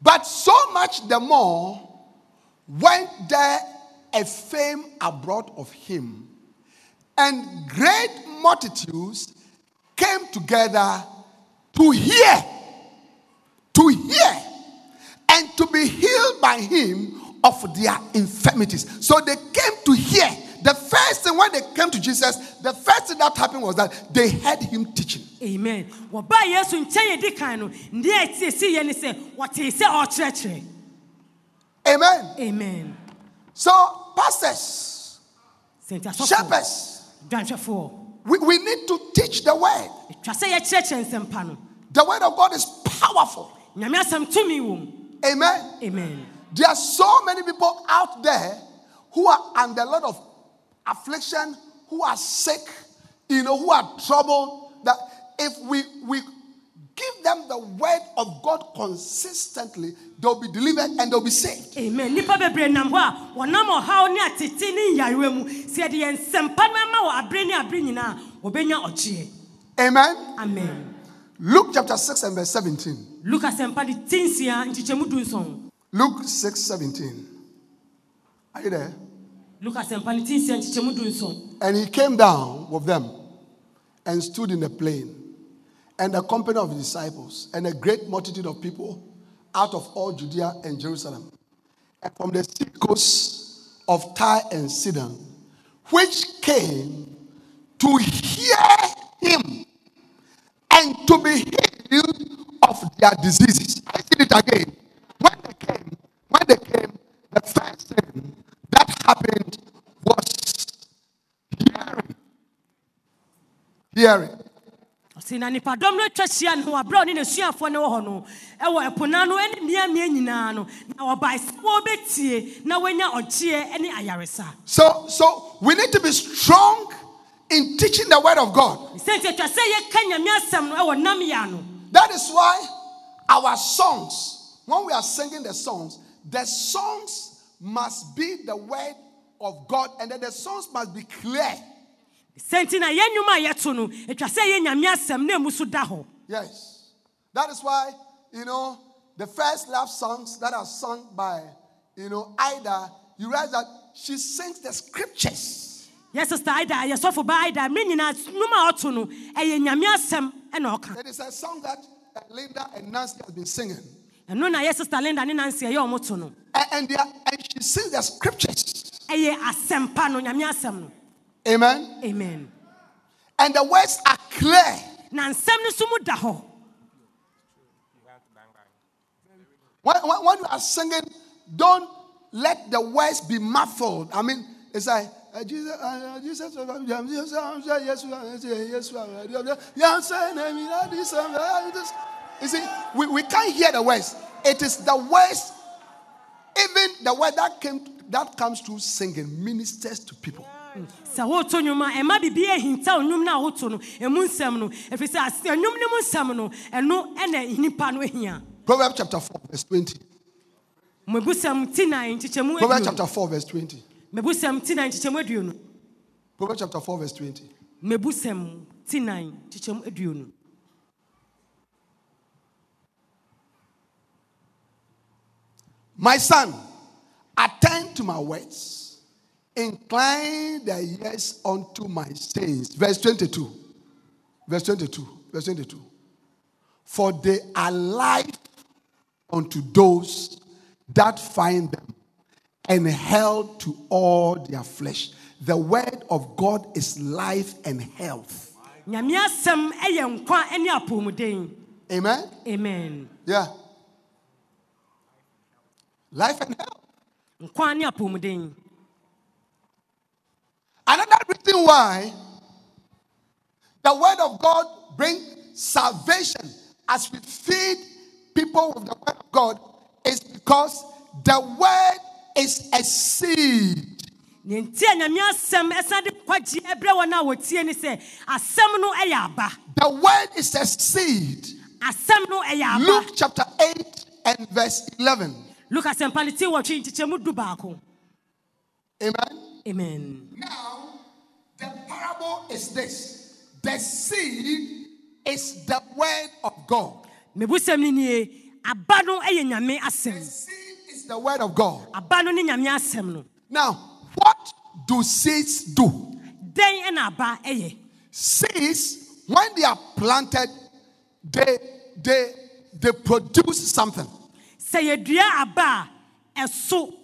But so much the more went there a fame abroad of him, and great multitudes came together to hear, to hear, and to be healed by him of their infirmities. So they came to hear. The first thing when they came to Jesus, the first thing that happened was that they heard him teaching. amen wɔbaa yesu nkyɛn yɛdi kan no ndeɛ a ɛtie si yɛ ne sɛ wɔtee sɛ ɔrekyerɛkyerɛ Amen. amen So, pastors, shepherds, we, we need to teach the word. ɛtwa sɛ yɛkyerɛkyerɛ nsɛmpa no The word of God is powerful. Nyame asɛm tumi wɔ mu Amen. amen There are so many people out there who are under a lot of affliction, who are sick, you know, who are troubled. That if we we give them the word of God consistently, they'll be delivered and they'll be saved. amen nnipa bebree nam hɔ a wɔnam ɔhaw ne atete ne nyarewa mu sɛ yɛde yɛn nsɛmpa no ma wɔ abere ne abere nyinaa wɔbɛnya ɔgyeɛ Amen. amen Luke chapter 6 and verse 17. luka sɛmpa no ti nsia nkyekyɛmu Luke 6 17. Are you there? Luke sɛmpa no ti nsia nkyekyɛmu And he came down with them and stood in the plain, and the company of his disciples, and a great multitude of people out of all Judea and Jerusalem, and from the sea coasts of Tyre and Sidon, which came to hear him and to be healed of their diseases. I see it again. When they came, when they came, the first thing that happened was hearing. Hearing. na nipadɔm no atwa hyia ne ho aberɛ a ɔne n'asuafoɔ no wɔ hɔ no ɛwɔ ɛpo no ano ne nyinaa no na sɛ wɔbɛtie na wɔanya ɔgyeɛ ne ayaresa So, so we need to be strong in teaching the word of God. sɛ nti atwa sɛ yɛka nyame asɛm no ɛwɔ nam yɛ ano That is why our songs, when we are singing the songs, the songs must be the word of God and then the songs must be clear. sɛ nti na yɛn nnwom a yɛto no atwa sɛ yɛ nyame asɛm na emu so da hɔ Yes. That is why, you know, the first love songs that are sung by, you know, Ida, you realize that she sings the scriptures. Yɛ sister aida yɛsɔfo ba aida me nyinaa nnwom a ɔto no ɛyɛ nyame asɛm ɛna ɔka It is a song that uh, Linda and Nancy have been singing. ɛno na yɛ sister linda ne nansi ɛyɛ ɔmo to no And, and, they are, and she sings the scriptures. ɛyɛ asɛmpa no nyame asɛm no Amen. amen And the words are clear. na nsɛm no so mu da hɔ When, when, when you are singing, don't let the words be muffled. I mean, it's like, uh, Jesus, uh, Jesus, uh, Jesus, uh, uh, uh, uh, uh, uh, uh. You see, we, we can't hear the words. It is the words, even the word that came that comes through singing ministers to people. sɛ woto nnwom a ɛma biribi ahinta wo nnwom no a woto no ɛmu nsɛm no ɛfiri sɛ nnwom no mu nsɛm no ɛno ɛna nnipa no ahia Proverbs chapter 4, verse 20. mmabusɛm ti nan nkyekyɛmu Proverbs chapter 4, verse 20. Mmabusɛm ti nan nkyekyɛmu aduonu Proverbs chapter 4, verse 20. mmabusɛm ti nan nkyekyɛmu aduonu My son, attend to my words, incline thy ears unto my sayings. Verse 22. Verse 22. Verse 22. For they are life unto those that find them, and health to all their flesh. The word of God is life and health. nyame asɛm ɛyɛ nkwa ne apɔmuden Amen? amen Yeah. Life and health. nkwa ne apɔmuden Another reason why the word of God brings salvation as we feed people with the word of God is because the word is a seed. ne nti a nyame asɛm ɛsan de kwagye ɛbrɛ wɔn a wɔtie ne sɛ asɛm no ɛyɛ aba The word is a seed. asɛm no ɛyɛ aba Luke chapter 8 and verse 11. luka asɛmpa ne ti wɔtwe nkyekyɛmu du baako Amen. amen Now, the parable is this the seed is the word of God. mebusɛm no nie aba no yɛ nyame The seed is the word of God. aba no ne nyame asɛm no Now, what do seeds do? dɛn ɛna aba Seeds, when they are planted, they they they produce something. sɛ yɛdua aba a ɛso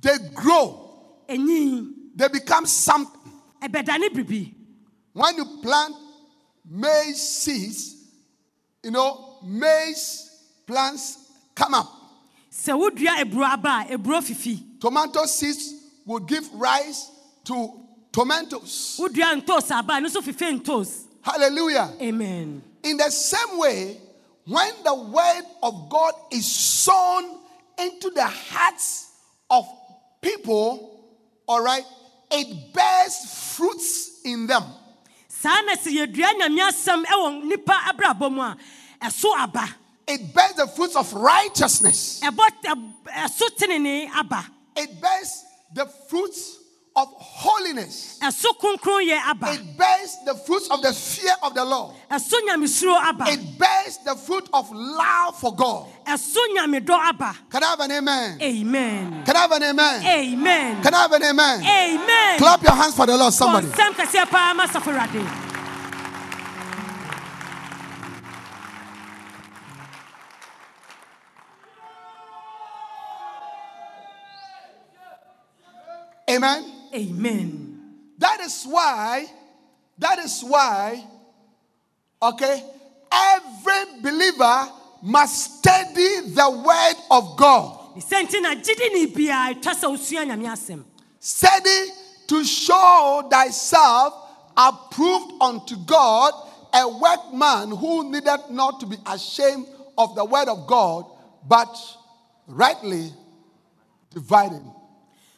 They grow. They become something. When you plant maize seeds, you know maize plants come up. Tomato seeds will give rise to tomatoes. wodua ntos aba a no so fifi ntos Hallelujah. amen In the same way, when the word of God is sown into the hearts of people, all right, it bears fruits in them. saa na sɛ yɛdua nyame asɛm ɛwɔ nipa abrabɔ mu a ɛso aba It bears the fruits of righteousness. ɛbɔ ɛb- ɛso tenene aba It bears the fruits of holiness. ɛso kronkronyɛ aba It bears the fruits of the fear of the Lord. ɛso nyamesuro aba It bears the fruit of love for God. ɛso nyamedɔ aba Can I have an amen? amen Can I have an amen? amen Can I have an amen? amen Clap your hands for the Lord, somebody. Amen. amen That is why, that is why, okay, every believer must study the word of God. ne sɛ nti na gyidi ne biara ɛtwa sɛ wosua nyame asɛm Study to show thyself approved unto God, a workman who needed not to be ashamed of the word of God, but rightly dividing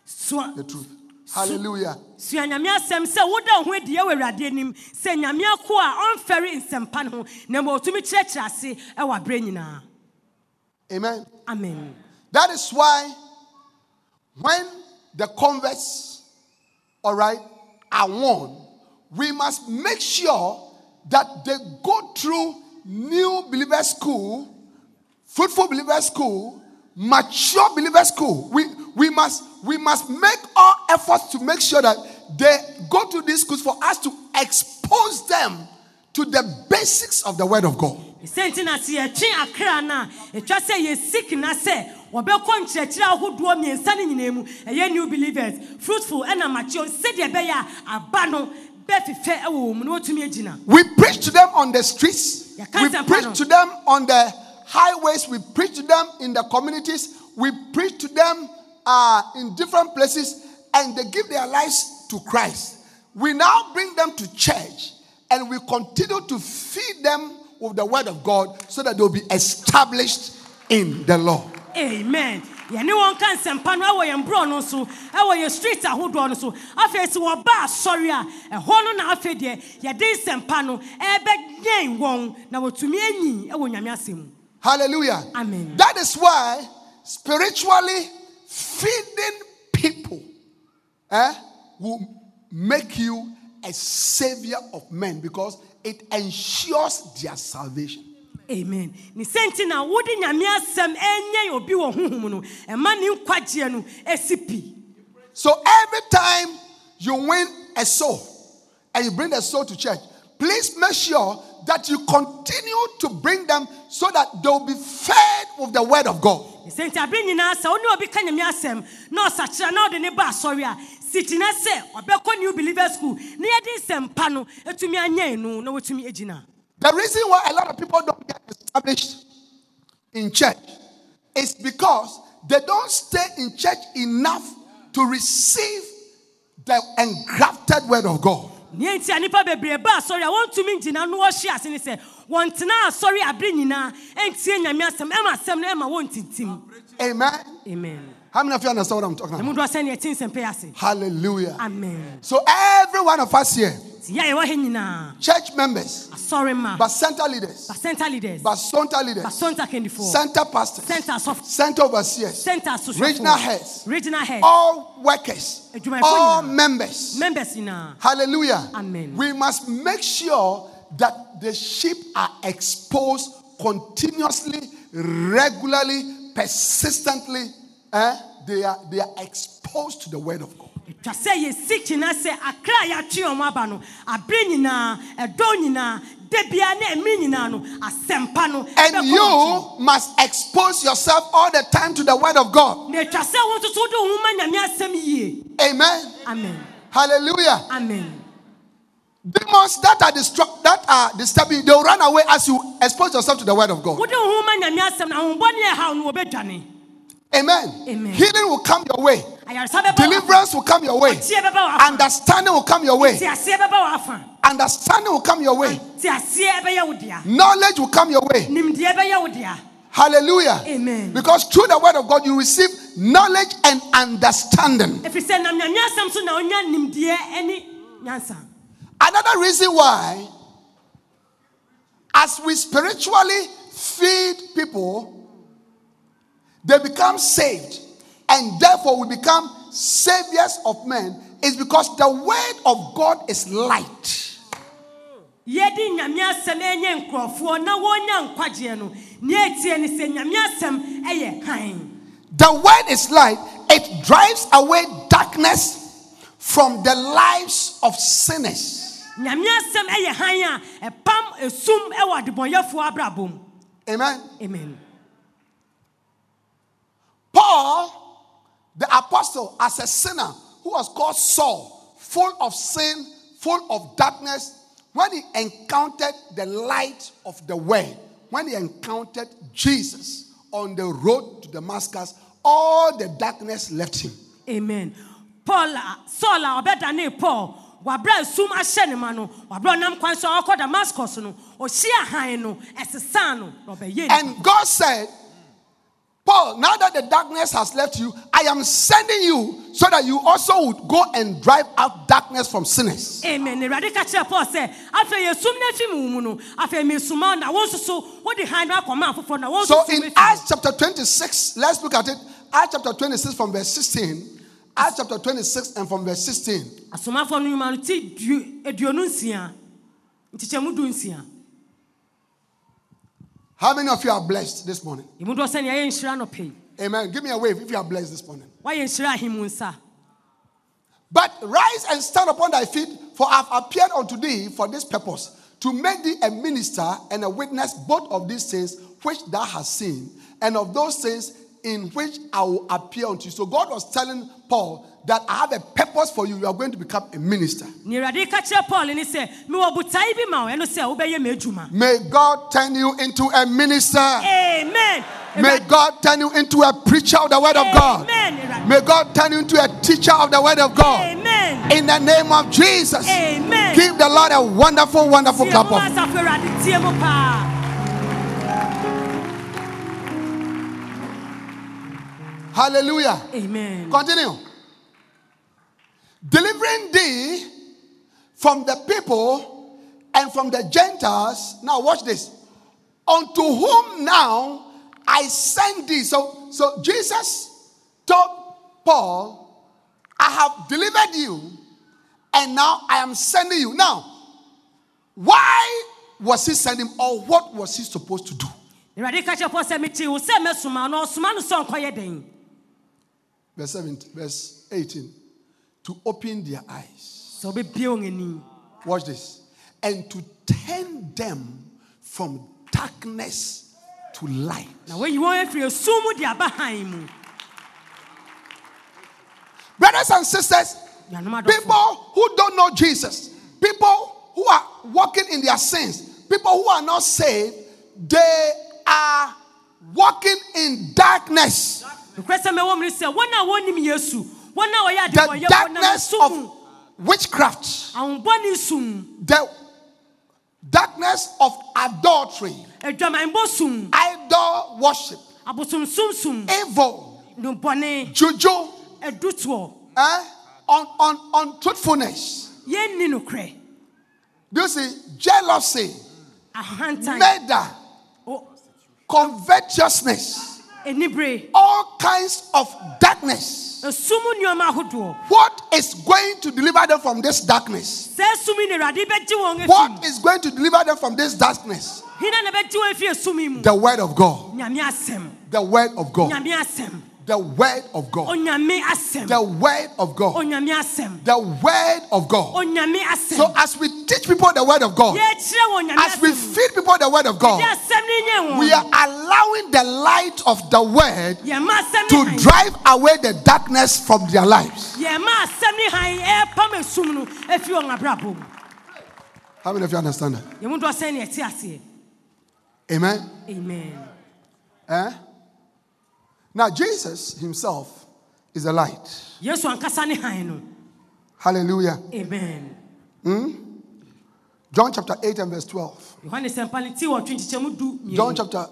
sua the truth. Hallelujah. sua nyame asɛm sɛ woda wo ho adi wɔ awurade anim sɛ nyame ako a ɔmfɛre nsɛmpa no ho na ma ɔtumi kyerɛkyerɛ ase ɛwɔ aberɛ nyinaa Amen. amen That is why when the converts, all right, are warned, we must make sure that they go through new believer school, fruitful believer school, mature believer school. We, we, must, we must make all efforts to make sure that they go to these schools for us to expose them to the basics of the Word of God. sɛnti na sɛ yɛtwe akra no a ɛtwa sɛ yɛsik na sɛ wɔbɛkɔ nkyerɛkyerɛ ahodoɔ mmiɛnsa no nyinaa mu ɛyɛ new believers fruitful ɛna mature sɛdeɛ ɛbɛyɛ a aba no bɛfefɛ ɛwɔ wɔ mu na wɔtumi agyina We preach to them on the streets. We preach to them on the highways. We preach to them in the communities. We preach to them uh, in different places, and they give their lives to Christ. We now bring them to church, and we continue to feed them with the word of God so that they'll be established in the Lord. amen so na na Hallelujah. Amen. That is why spiritually feeding people eh, will make you a savior of men because it ensures their salvation. amen ne sɛnti na wode nyame asɛm ɛnyɛ obi wɔ honhom no ɛma ne nkwagyeɛ no So every time you win a soul and you bring a soul to church, please make sure that you continue to bring them so that they'll be fed with the word of God. ne sɛnti abere nyinaa sɛ wo ne obi ka nyame asɛm na ɔsakyera na ɔde ne ba asɔre a sitina sɛ ɔbɛkɔ new believer school na yɛde nsɛmpa no atumi anyɛn no na wɔtumi agyina The reason why a lot of people don't get established in church is because they don't stay in church enough to receive the engrafted word of God. Neɛ nti a nnipa bebree ba asɔre a wɔntumi ngyina no wɔhye ase ne sɛ wɔntena asɔre abere nyinaa ɛntie nyame asɛm ɛma asɛm no ɛma wɔntintim Amen. amen How many of you understand what I'm talking about? doɔ sɛ ne ɛte nsɛmpa yi ase Hallelujah. amen So every one of us here, nti yɛ a yɛwɔ ha nyinaa church members, asɔre ma bacenta leaders, basɛnta leaders bacenta leaders, basɔnta kandifoɔ center pastors, center asɔfo center overseers, center Regional heads. regional head all workers, all members. members Hallelujah. Amen. We must make sure that the sheep are exposed continuously, regularly, persistently. Eh? They, are, they are exposed to the word of God. atwa sɛ yɛsi kyina sɛ akra a yɛatwe ɔmo aba no abere nyinaa ɛdɔ nyinaa da biara na ɛmere nyinaa no asɛmpa no And you must expose yourself all the time to the word of God. nkyɛn. na atwa sɛ wo nso so wode wo ho ma nyame asɛm yie Amen. amen Hallelujah. amen Demons that are distru- that are disturbing, they will run away as you expose yourself to the word of God. wode wo ho ma nyame asɛm na ahombɔne ɛhaw no wɔbɛdwane Amen. Amen. Healing will come your way. Deliverance will come your way. tie bɛba wɔ afa Understanding will come your way. teaseɛ bɛba wɔ afa Understanding will come your way. teaseɛ bɛyɛ wo dea Knowledge will come your way. nimdeɛ bɛyɛ wo dea Hallelujah. Amen. Because through the word of God, you receive knowledge and understanding. ɛfiri sɛ nam nyame asɛm so na wonya nimdeɛ ne nyansa Another reason why, as we spiritually feed people, they become saved, and therefore we become saviors of men, is because the word of God is light. yɛde nyame asɛm ɛnyɛ nkurɔfoɔ na wɔnya nkwagyeɛ no nea ɛtie ne sɛ nyame asɛm ɛyɛ hann The word is light, it drives away darkness from the lives of sinners. nyame asɛm ɛyɛ hann a ɛpam esum ɛwɔ adebɔnyɛfoɔ abrabɔ Amen. amen Paul, the apostle, as a sinner who was called Saul, full of sin, full of darkness, when he encountered the light of the way, when he encountered Jesus on the road to Damascus, all the darkness left him. amen paul a saul uh, a ɔbɛdane paul wabrɛ esum ahyɛ ne ma no wabrɛ ɔnam kwan so ɔkɔ damascus no ɔhyia hann no ɛsesaa no na ɔbɛyɛ And God said, Paul, now that the darkness has left you, I am sending you so that you also would go and drive out darkness from sinners. amen awurade ka kyerɛ paul sɛ afei yɛsum no afi mu mu no afei mesuma wo na wo nso so wode hann no akɔma afoforɔ na So in. Acts chapter 26, let's look at it. Acts chapter 26 from verse 16. Acts chapter 26 and from verse 16. asomafoɔ no nnwuma no ti du- aduonu eh, nsia nkyekyɛmu du nsia How many of you are blessed this morning? ɛmu doɔ sɛnea yɛ nhyira nɔpɛ yi Amen. Give me a wave if you are blessed this morning. woayɛ nhyira ahemu nsa But rise and stand upon thy feet, for I have appeared unto thee for this purpose, to make thee a minister and a witness both of these things which thou hast seen, and of those things in which I will appear unto you. So God was telling Paul that I have a purpose for you. You are going to become a minister. nea awurade ka kyerɛ paul ne sɛ mewɔ botae bi ma wo ɛno sɛ wobɛyɛ m'adwuma May God turn you into a minister. amen May God turn you into a preacher of the word of God. amen May God turn you into a teacher of the word of God. amen In the name of Jesus. amen Give the Lord a wonderful, wonderful clap mo of Hallelujah. amen Continue. Delivering thee from the people and from the Gentiles. Now, watch this. Unto whom now I send thee. So, so Jesus told Paul, I have delivered you, and now I am sending you. Now, why was he sending, or what was he supposed to do? Verse 17, verse 18. To open their eyes. sɛ wobɛbie wɔn ani Watch this. And to turn them from darkness to light. na woayi wɔn afiri esum mu de aba han mu Brothers and sisters, people who don't know Jesus, people who are walking in their sins, people who are not saved, they are walking in darkness. Nokorɛ sɛ mɛwɔ mu ne sɛ wɔn a wɔnim yesu? Wɔn a wɔyɛ ade The darkness of witchcraft, the darkness of adultery, idol worship, evil, juju, eh? un, untruthfulness. yɛnni nokorɛ Do you see? Jealousy, murder, covetousness, all kinds of darkness. esum nneɛma ahodoɔ What is going to deliver them from this darkness? sɛ esum yi na awurade bɛgye wɔn afi What is going to deliver them from this darkness? hena na bɛgye wɔn afi esum yi mu The word of God. The word of God. The word of God. The word of God. The word of God. So as we teach people the word of God, yɛkyerɛ wɔn nyame as we feed people the word of God, yɛ asɛm no nyɛ wɔn we are allowing the light of the word to drive away the darkness from their lives. yɛma asɛm ne han ɛpam esum no afi wɔn abrabɔ mu How many of you understand that? yɛmu dɔ sɛn ne ɛte aseɛ Amen. amen Eh? Now, Jesus himself is a light. yesu ankasa ne han no Hallelujah. amen hmm? John chapter 8 and verse 12. yohane sɛmpa no ti wɔtwe nkyekyɛmu du John chapter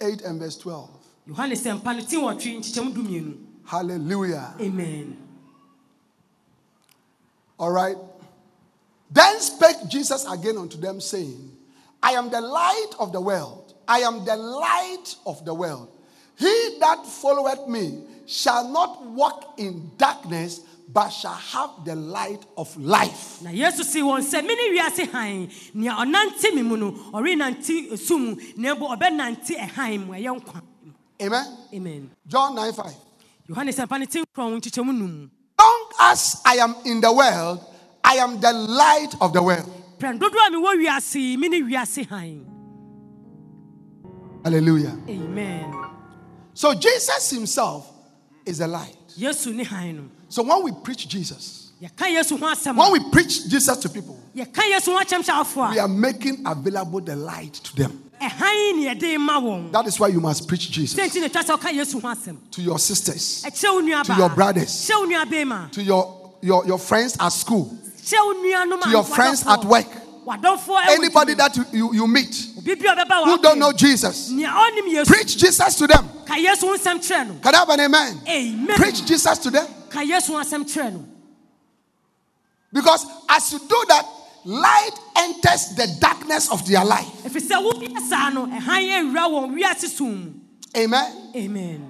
8 and verse 12. yohane sɛmpa no ti wɔtwe nkyekyɛmu du mmienu Hallelujah. amen All right. Then spake Jesus again unto them, saying, I am the light of the world. I am the light of the world. He that followeth me shall not walk in darkness, but shall have the light of life. na yesu si wɔn sɛ mene wiase han nea ɔnante me mu no ɔrenante esu mu na ebo ɔbɛnante ɛhan mu ɛyɛ nkwa Amen. amen John 9 5. yohane sɛmpa no ti nkorɔn nkyekyɛmu num Long as I am in the world, I am the light of the world. prɛn dodoɔ a mewɔ wiase yi mene wiase han Hallelujah. amen So Jesus himself is the light. yesu ne han no. So when we preach Jesus, yɛka yesu ho asɛm when we preach Jesus to people, yɛka yesu ho akyɛmhyɛfoɔ we are making available the light to them. ɛhan ne yɛde ma wɔn. That is why you must preach Jesus sɛ nti na ɛtwa sɛ ɔka yesu ho asɛm to your sisters, ɛkyerɛ wo nua To your brothers. kyerɛ wo nua bɛrima to your, your, your friends at school, kyerɛ wo nuanom to your friends at work, anybody that you, you, you meet obi bi a ɔbɛba who don't know Jesus. nea ɔnim yesu Preach Jesus to them. ka yesu ho nsɛm kyerɛ no Can I have an amen? amen Preach Jesus to them. ka yesu ho asɛm kyerɛ no Because as you do that, light enters the darkness of their life. ɛfiri sɛ wobiɛ saa no ɛhan awura wɔn wiase som mu Amen. amen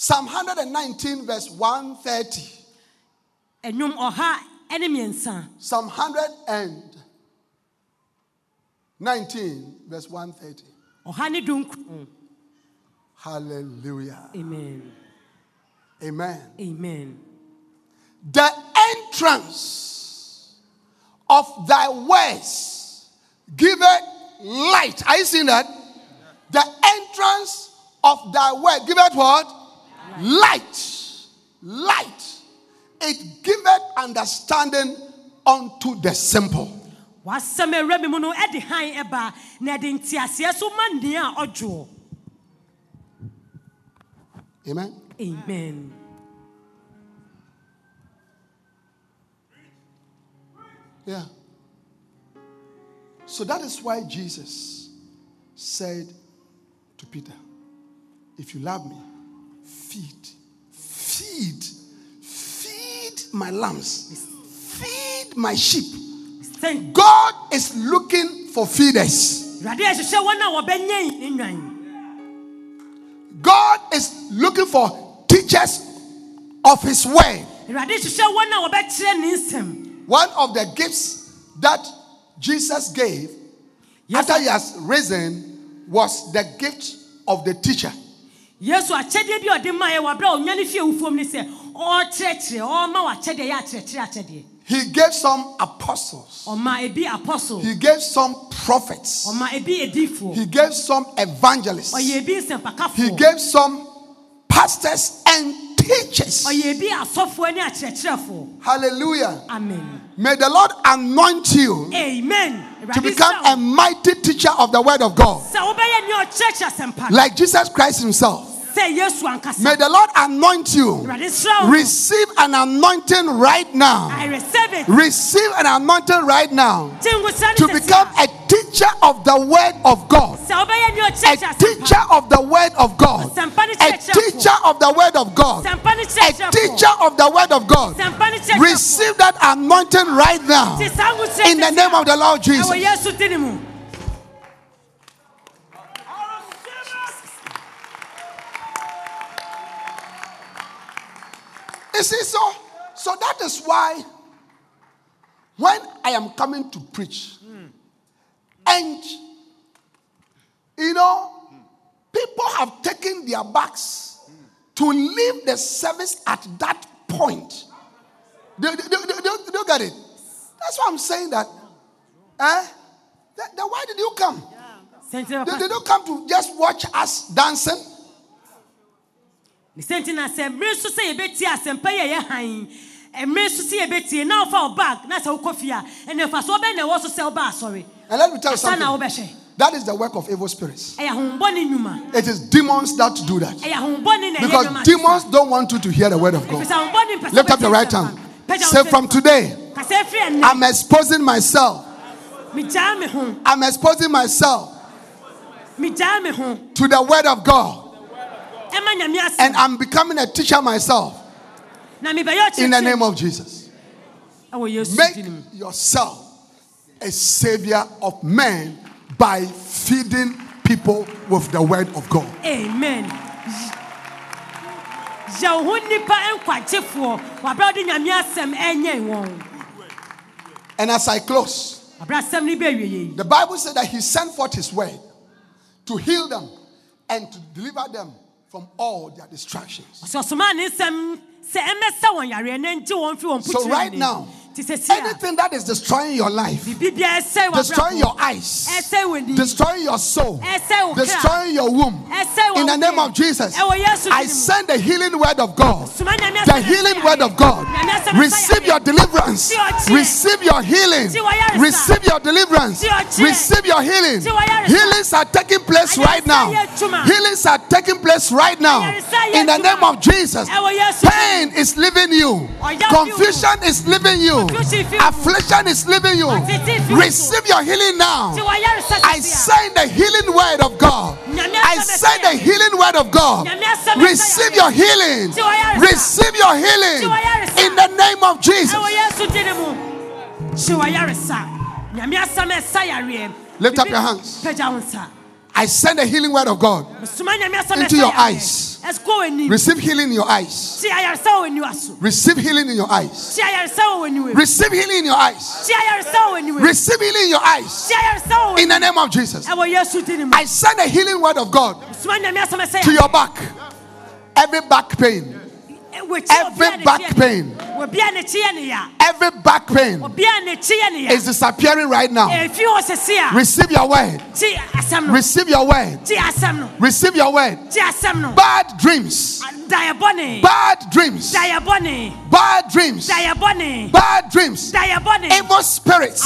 Psalm 119, verse 130. Ɛnwom ɔha ɛne mmiɛnsa Psalm 119, verse 130. ɔha ne dunkron Hallelujah. amen Amen. amen The entrance of thy words giveth light. Are you seeing that? The entrance of thy word giveth what? Light. Light. It giveth understanding unto the simple. wasɛm awura mi mu no ɛde han ɛba na ɛde nteaseɛ so ma nea a Amen. amen Yeah. So that is why Jesus said to Peter, If you love me, feed, feed my lambs, feed my sheep. God is looking for feeders. awurade ɛhyehyɛ wɔn a wɔbɛnyɛn ne nwan God is looking for teachers of His word. awurade hyehyɛ wɔn a wɔbɛkyerɛ ne nsɛm One of the gifts that Jesus gave after He has risen was the gift of the teacher. yesu akyɛdeɛ bi a ɔde maa yɛ wɔ abere a onyane fie wufuom ne sɛ ɔrekyerɛkyerɛ ɔrema w'akyɛdeɛ yɛ akyerɛkyerɛ akyɛdeɛ He gave some apostles. ɔma ebi apostle He gave some prophets. ɔma ebi edifoɔ He gave some evangelists. He gave some pastors and teachers. ɔyɛ ebi asɔfoɔ ne akyerɛkyerɛfoɔ Hallelujah. amen May the Lord anoint you amen to become a mighty teacher of the word of God, sɛ wobɛyɛ nea ɔkyerɛkyerɛ asɛmpa no like Jesus Christ Himself. Sɛ yesu ankasa May the Lord anoint you. Awurade srɛ wo Receive an anointing right now. I receive it Receive an anointing right now to become a, teacher of the word of God. sɛ wobɛyɛ nea A teacher of the word of God. A teacher of the word of God. A teacher of the word of God. asɛmpa ne kyerɛkyerɛfoɔ Receive that anointing right now Te saa nwosrɛ in the name of the Lord Jesus. You see, so so that is why when I am coming to preach, and you know, people have taken their backs to leave the service at that point. Do, do, do- do you get it? That's why I'm saying that. Eh? Then, why did you come? Did, papa did you come to just watch us dancing? Ne sɛnti na sɛ mmere so sɛ yɛbɛtie asɛmpa yi a ɛyɛ han mmere so sɛ yɛbɛtie na wofa wo bag na sɛ wokɔ fie a ɛnɛ fa so wobɛn na ɛwɔ so sɛ woba asɔre And let me tell you na something. wobɛhwɛ That is the work of evil spirits. nnwuma It is demons that do that. ɛyɛ ahombɔne na ɛyɛ Because demons don't want you to hear the word of God. sɛ ahombɔne mpɛ sɛ Lift up your right hand. Say, from today, Kasa ɛfiri ɛnnɛ, I'm exposing myself. megyaa me ho I'm exposing myself megyaa me ho to the word of God. And I'm becoming a teacher myself. In the name of Jesus. Make yourself a savior of men by feeding people with the word of God. amen. Yɛ wo ho nnipa nkwagyefoɔ. Wabrɛ wode nyame asɛm ɛnyɛn wɔn. And as I close, wabrɛ asɛm no bɛwie yɛ yi the Bible said that He sent forth His word to heal them and to deliver them from all their distractions. ɔsɛ ɔsomaa ne nsɛm sɛ ɛmɛsa wɔn yareɛ na ngye wɔn firi wɔn So right now, nti sɛ si a anything that is destroying your life, destroying your eyes, destroying your soul, ɛsɛe wo kra destroying your womb. In the name of Jesus, I send the healing word of God. The healing word of God. Nyame asɛm ɛsɛe Receive your deliverance. Receive your healing. Receive your deliverance. Receive your healing. Healings are taking place right now. Healings are taking place right now. In the name of Jesus. Ɛwɔ Yesu din mu. Pain is leaving you. Confusion is leaving you. Confusion fi wo. Affliction is leaving you. Atete fi wo. Receive your healing now. I send the healing word of God. I send the healing word of God. Nyame asɛm ɛsɛe Receive your healing. Receive your healing in the name of Jesus. ɛwɔ yesu din mu hye wɔyaresa nyame asɛm ɛsa yareɛ Lift up your hands. I send the healing word of God into your eyes. Receive healing in your eyes. Receive healing in your eyes. Receive healing in your eyes. Receive healing in your eyes. In the name of Jesus. I send the healing word of God to your back. Every back pain. Every back pain Every back pain is disappearing right now. Receive your word. Receive your word. Receive your word. Bad dreams. Bad dreams. Bad dreams. Bad dreams. Evil spirits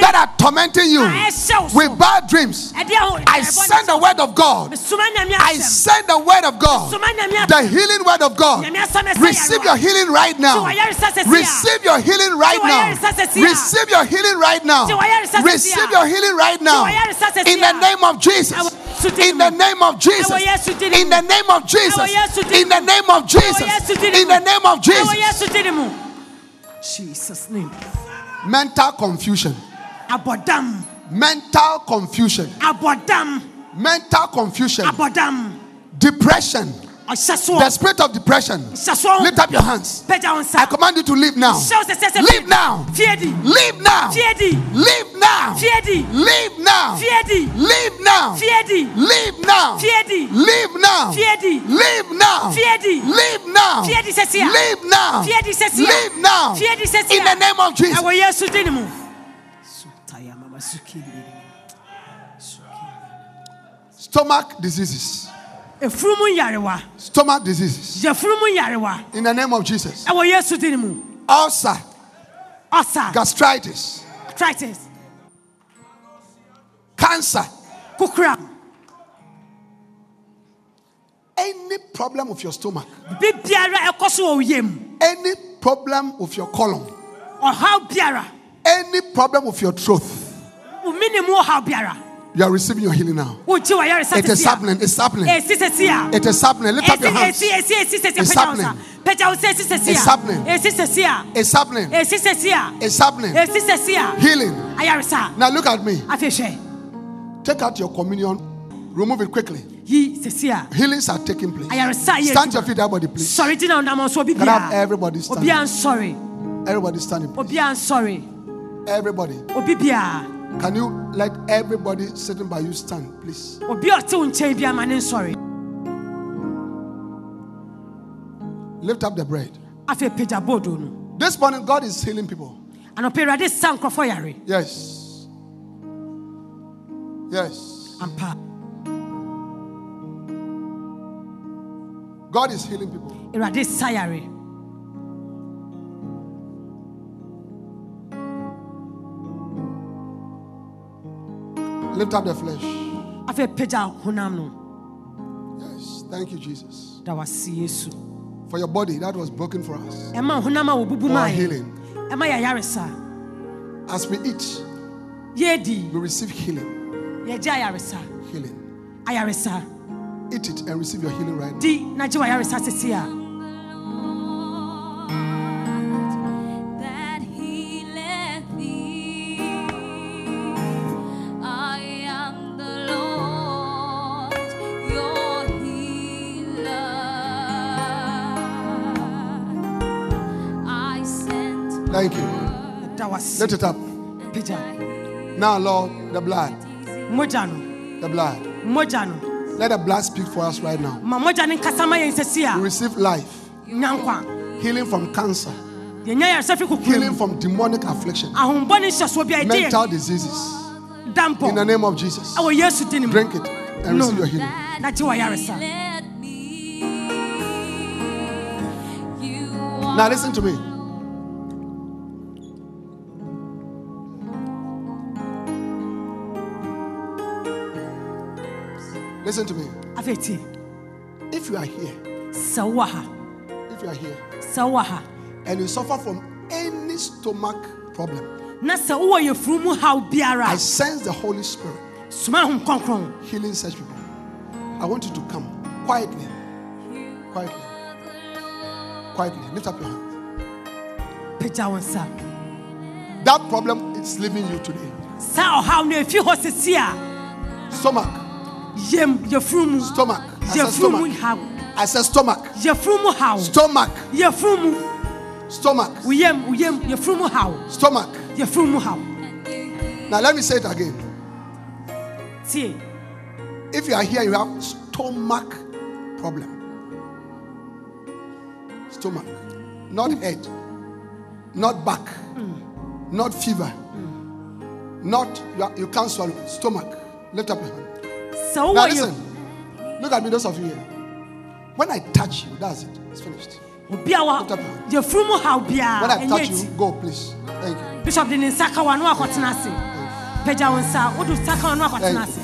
that are tormenting you with bad dreams. I send the word of God. I send the word of God. The healing word of God. Receive your healing right now. Receive your healing right now. Receive your healing right now. Receive your healing right now. In the name of Jesus. In the name of Jesus. In the name of Jesus. In the name of Jesus. In the name of Jesus. yesu din mu jesus name Mental confusion. abɔdam Mental confusion. abɔdam Mental confusion. abɔdam Depression. The spirit of depression. Lift up your hands. I command you to leave now. Leave now. Leave now. Leave now. Leave now. Leave now. Leave now. Leave now. Leave now. Leave now. fie di sɛsi a Leave now. fie di sɛsi a Leave now. fie di sɛsi In the name of Jesus. ɛwɔ yesu din mu Stomach diseases. Stomach diseases. In the name of Jesus. Ulcer. Ulcer. Gastritis. Gastritis. Cancer. Kukra. Any problem with your stomach. Any problem with your colon. Or how. Any problem with your throat. You are receiving your healing now. It is happening. It's happening. It is happening. Lift up your hands. It's happening. It's happening. It's happening. It's happening. Healing. Now look at me. Take out your communion. Remove it quickly. Healings are taking place. Stand your feet, everybody, please. Sorry, Can I have everybody standing? Everybody standing. Please. Everybody. Everybody. Can you let everybody sitting by you stand, please? Lift up the bread. This morning, God is healing people. Yes. Yes. God is healing people. Lift up the flesh. afei pagya honam no Yes. Thank you, Jesus. da wase yesu For your body that was broken for us. ɛma honam a wɔbubu For our healing. ɛma yɛ ayaresa As we eat, yɛdi we receive healing. yɛgye ayaresa Healing. ayaresa Eat it and receive your healing right now. cross. Lift it up. Peter. Now, Lord, the blood. Mojano. The blood. Mojano. Let the blood speak for us right now. We receive life. Nyankwa. Healing from cancer. Healing from demonic affliction. Mental diseases. In the name of Jesus. Drink it and receive your healing. Now listen to me. Listen to me. If you are here, sɛ wowɔ ha if you are here sɛ wowɔ ha and you suffer from any stomach problem, na sɛ wowɔ yɛfuru mu haw biara I sense the Holy Spirit ahom kɔnkrɔn healing such people. I want you to come quietly, quietly, quietly. Lift up your hand. pagya wo nsa That problem is leaving you today. saa ɔhaw no ɛfi hɔ a Stomach, Yefrumu. Stomach. I said stomach. Yefrumu. Stomach. Stomach. Stomach. Now let me say it again. See. If you are here, you have stomach problem. Stomach. Not head. Not back. Not fever. Not you, you can't swallow. Stomach. Lift up your hand. So now listen. You... Look at me, those of you here. When I touch you, that's it. It's finished. When I touch you, go, please. Thank you. Bishop didn't sack one walk at Nasi. Peja on Sa, what do sack one walk at Nasi?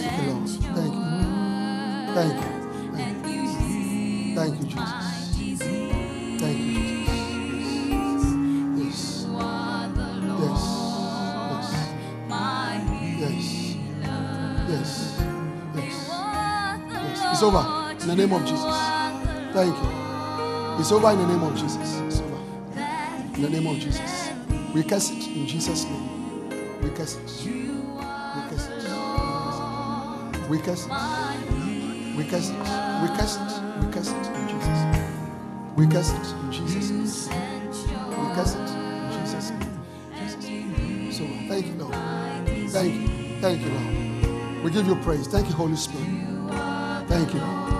Thank you, Lord. Thank you. Thank you. Thank you, Jesus. Over. In the name of Jesus. Thank you. It's over in the name of Jesus. It's over. In the name of Jesus. We curse it in Jesus' name. We curse it. We curse it. We curse it. We curse it. We curse it. We curse it in Jesus'. We curse it in Jesus' name. We curse it in. Jesus' name. So thank you, Lord. Thank you. Thank you, Lord. We give you praise. Thank you, Holy Spirit. Thank you,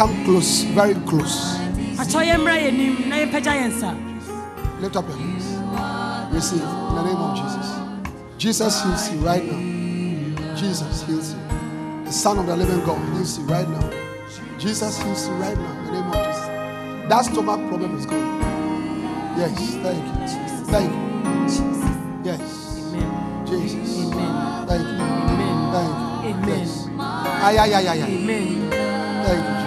come close? Very close. atɔ yɛ mmra yɛ nim na yɛpagya yɛ nsa Lift up your hands. Receive in the name of Jesus. Jesus heals you right now. Jesus heals you. The Son of the living God heals you right now. Jesus heals you right now in the name of Jesus. That stomach problem is gone. Yes, thank you. Thank you. Yes. Amen. Jesus. Amen. Thank you. Amen. Thank you. Amen. Yes. Ay, ay, ay, ay, ay. amen Thank you,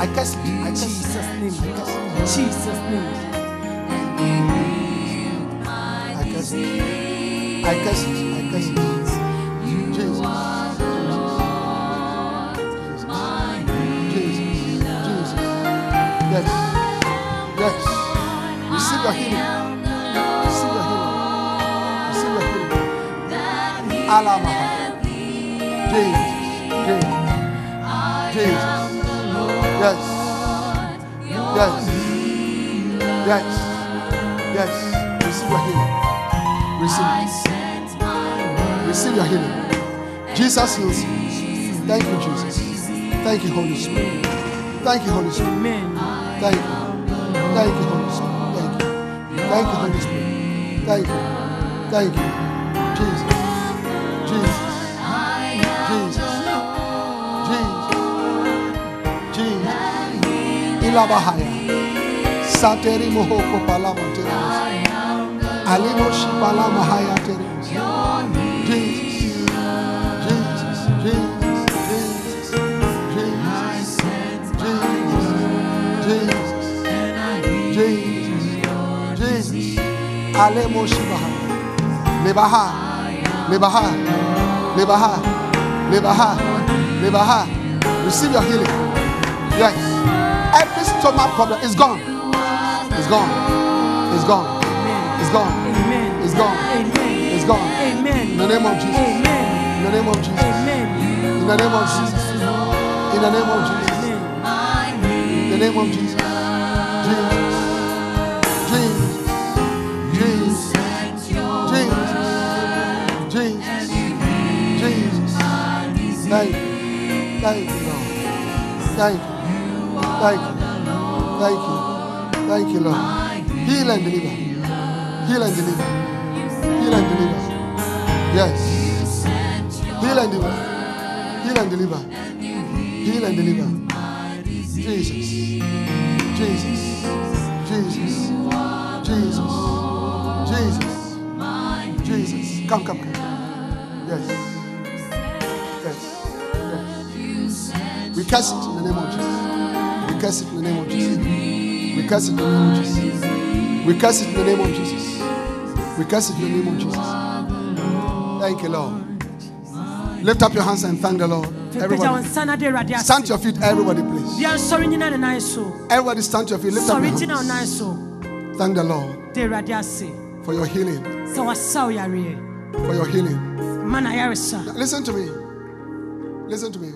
I curse you. I curse it. jesus name I curse it. jesus name I curse you. I curse it. I curse it. Jesus. Jesus. Jesus. Yes. Yes. Receive your healing. Receive your healing. Receive your healing. Jesus. Jesus. Jesus. Yes. Yes. Yes. Yes. Receive your healing. Receive it. Receive your healing. Jesus heals you. Thank you, Jesus. Thank you, Holy Spirit. Thank you, Holy Spirit. amen Thank you. Thank you, Holy Spirit. Thank you. Thank you, Holy Spirit. Thank you. Thank you. Ilabahaya. Sateri Mohoko Palama Teremus. Alino Shipalama Haya Teremus. Jesus. Jesus. Jesus. Alemo Shibaha. Receive your healing. Yes. Stomach problem is gone. It's gone. It's gone. It's gone. amen It's gone. amen It's gone. amen In the name of Jesus. amen In the name of Jesus. amen In the name of Jesus. In the name of Jesus. In the name of Jesus. Jesus. Jesus. Jesus. Jesus. Jesus. Jesus. Thank you. Thank you, Lord. Thank you. Thank you. Thank you. Thank you, Lord. Heal and deliver. Heal and deliver. Heal and deliver. Yes. Heal and deliver. Heal and deliver. Heal and deliver. Jesus. Jesus. Jesus. Jesus. Jesus. Jesus. Come, come, come. Yes. Yes. curse it in the name of Jesus. We curse it in the name of Jesus. We curse it in the name of Jesus. We curse it in the name of Jesus. We curse it in the name of Jesus. Thank you, Lord. Lift up your hands and thank the Lord. Everybody, nsa na de awurade ase stand to your feet, everybody, please. bia nsɔre nyina ne nan so Everybody, stand to your feet. Lift up your hands. Thank the Lord for your healing. sɛ wasaw yareɛ For your healing. Listen to me. Listen to me.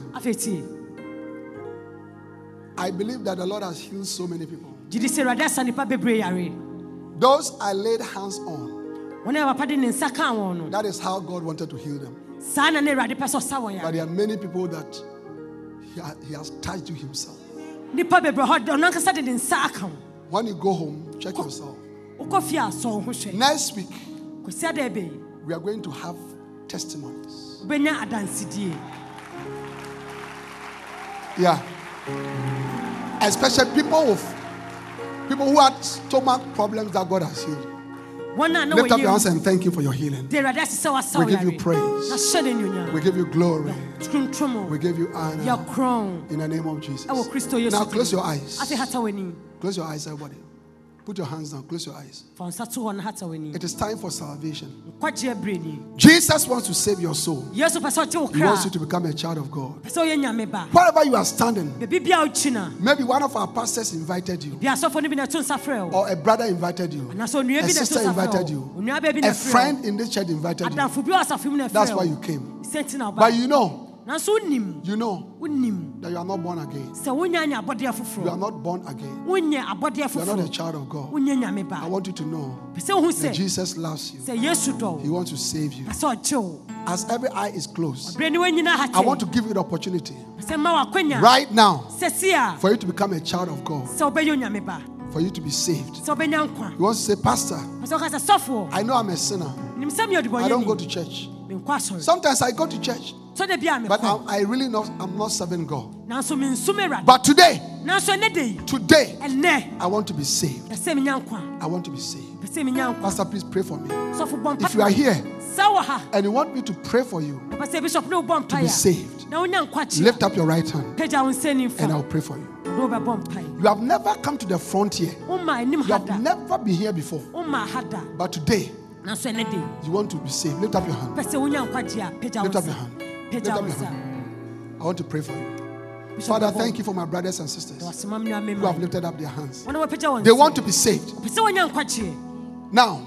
I believe that the Lord has healed so many people. Gyidi sɛ awurade asa nnipa Those I laid hands on, wɔn a papa de ne nsa kaa wɔn no that is how God wanted to heal them. saa na ne awurade pɛ sɛ ɔsa wɔn But there are many people that He, ha- he has touched you Himself. nnipa bebree hɔ ɔno ankasa de ne nsa aka wo When you go home, check yourself. wokɔ fie a sɔ wo ho hwɛ Next week, kɔsi ada ɛbɛyi we are going to have testimonies. Yeah. Especially people with people who had stomach problems that God has healed. wɔn a na Lift up your hands and thank you for your healing. de awurade ase sɛ wasa We give you praise. We give you glory. We give you honor in the name of Jesus. ɛwɔ kristo yesu Now close your eyes. Close your eyes, everybody. Put your hands down. Close your eyes. fa wo nsa to hɔ no hata w'ani It is time for salvation. nkwagyeɛ berɛ ni Jesus wants to save your soul. yesu pɛ sɛ ɔgye wo He wants you to become a child of God. pɛ sɛ ɔyɛ nyame ba Wherever you are standing, baabi bia wokyi no maybe one of our pastors invited you, bia asɔfo no bi na ɛto nsa frɛ or a brother invited you, a bi na ɛto sister invited you, wo onua baabi na a friend in this church invited you. adamfo bi wɔ asafo mu na That's why you came. But you know, you know that you are not born again. sɛ wonya nya abɔdeɛ You are not born again. You are not a child of God. I want you to know pɛ sɛ wohu that Jesus loves you. sɛ yesu dɔ He wants to save you. pɛ sɛ ɔgye wo As every eye is closed, berɛ ne woanyina I want to give you the opportunity pɛ sɛ ma wakwanya right now sɛ si a for you to become a child of God, sɛ wobɛyɛ onyame ba for you to be saved. sɛ wobɛnya nkwa You want to say, Pastor, pɛ sɛ woka sɛ sɔfoɔ I know I'm a sinner. nim sɛ meyɛ I don't go to church. Sometimes I go to church, sɛ da bia but mekɔ I, really not, I'm not serving God. nanso mensom awurade But today, nanso ɛnɛ da yi today, I want to be saved. pɛ sɛ menya nkwa I want to be saved. pɛ sɛ menya nkwa Pastor, please pray for me. If you are here sɛ wɔ ha and you want me to pray for you, pɛ sɛ bishop ne wobɔ be saved. a na wonya nkwagye lift up your right hand pagya wo nsɛ and I'll pray for you. na wobɛbɔ mpaeɛ You have never come to the front here. You have never been here before. woma ha da But today, nanso ɛnɛ da yi you want to be saved. Lift up your hand. pɛ sɛ wonya nkwagye a pagya wo Lift up your hand. Lift up your hand. I want to pray for you. Father, thank you for my brothers and sisters wasoma m nua who have lifted up their hands. wɔne wɔpagya wɔn They want to be saved. pɛ sɛ wonya nkwagyeɛ Now,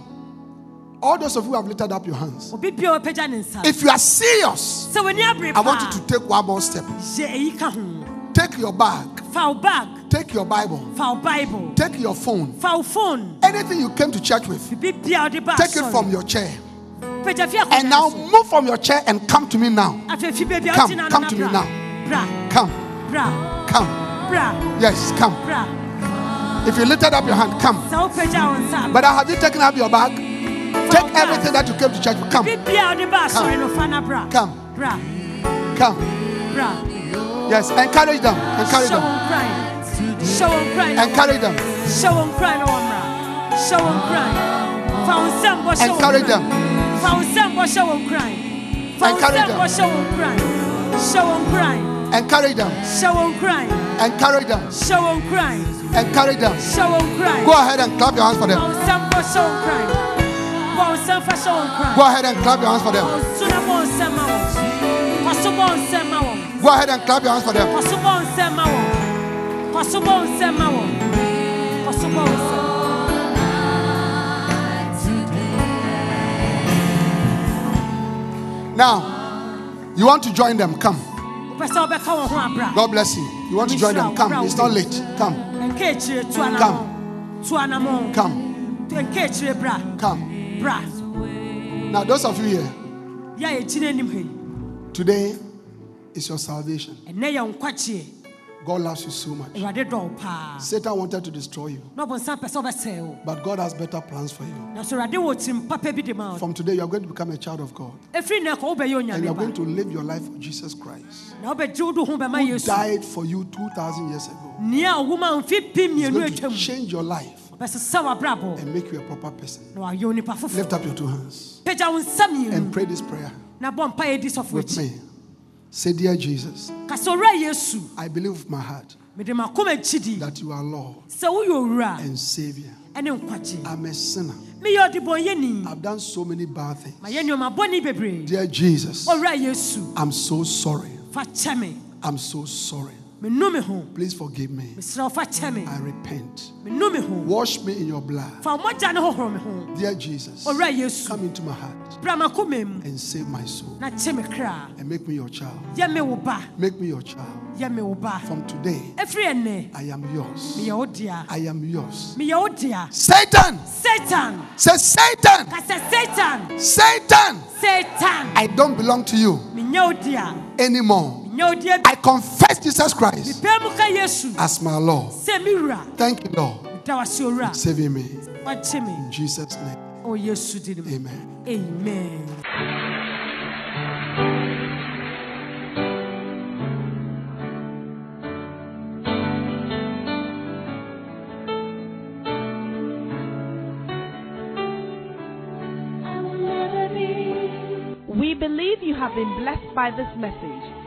all those of you who have lifted up your hands, obi bia wɔpagya ne nsa if you are serious, sɛ w'ani abere I want you to take one more step. Yɛ eyi ka ho Take your bag, wo bag. Take your Bible, wo bible. Take your phone, wo phone. Anything you came to church with, biribi bia wode ba take it from your chair. And now move from your chair and come to me now. afei fi baabi a Come, come to me now. Come, come. Yes, come. If you lifted up your hand, come. sɛ wopagya wo nsa But have you taken up your bag? Take everything that you came to church with. Come, biribi a wode ba asɔre no fa na bra. Come. bra. Come. Yes, encourage them. Encourage them. wɔn kran hyɛ wɔn kran na wɔn- Encourage them. hyɛ wɔn kran na wɔn mmra hyɛ wɔn kran fa wo nsɛm bɔ hyɛ wɔn Encourage them. fa wo nsɛm bɔ hyɛ wɔn kran fa wo Encourage them. hyɛ wɔn kran hyɛ wɔn kran Encourage them. hyɛ wɔn kran Encourage them. hyɛ wɔn kran Encourage them. hyɛ wɔn kran Go ahead and clap your hands for them. wo nsɛm bɔ hyɛ wɔn kran bɔ wo nsɛm fa hyɛ wɔn kran Go ahead and clap your hands for them. Ɔnso na bɔ nsɛm ma wɔn. Kɔso bɔ nsɛm ma wɔn. Go ahead and clap your hands for them. Kɔso bɔ nsɛm ma wɔn. Kɔso bɔ nsɛm ma wɔn. Kɔso bɔ nsɛm. Now, you want to join them? Come. Wopɛ sɛ wobɛka wɔn ho abra. God bless you. You want to join them? Come. It's not late. Come. Nka akyire tu anamɔ. Come. Come. Nka akyire bra. Come. Now, those of you here, Yɛ a yɛgyina anim ha yi. today is your salvation. Ɛnnɛ yɛ nkwagyeɛ. God loves you so much. Awurade dɔ wo paa. Satan wanted to destroy you, Na ɔbɔnsam pɛ sɛ ɔbɛsɛe wo. but God has better plans for you. Nanso Awurade wɔ tirim papa bi de ma wo. From today, you are going to become a child of God. And you are going to live your life for Jesus Christ, Na wobɛgye wo do ho bɛma who died for you 2,000 years ago. Nea ɔwo ma He's going to change your life and make you a proper person. na wayɛ onipa foforɔ Lift up your two hands pagya wo nsa and pray this prayer na bɔ mpa yɛdi sɔfo with me. Say, Dear Jesus, I believe with my heart mede makoma gyidi that you are Lord sɛ woyɛ owura and Savior. I'm a sinner. I've done so many bad things. mayɛ nneɔma bɔne bebree Dear Jesus, I'm so sorry. I'm so sorry. Please forgive me. mesrɛ wo fa kyɛ me I repent. Wash me in your blood. fa wo mogya ne hohoro me Dear Jesus, come into my heart and save my soul na kye me kra and make me your child. Make me your child. From today, I am yours. I am yours. meyɛ wo dea Satan! satan Say, Satan! satan Satan! satan I don't belong to you anymore. Menyɛ wo dea bi I confess Jesus Christ mepɛ mu ka yesu as my Lord. sɛ me wura Thank you, Lord, da wase owura for saving me. wakye me In Jesus' name, ɔ yesu din mu amen. amen We believe you have been blessed by this message.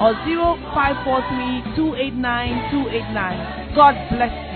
or 0543 289 289. God bless you.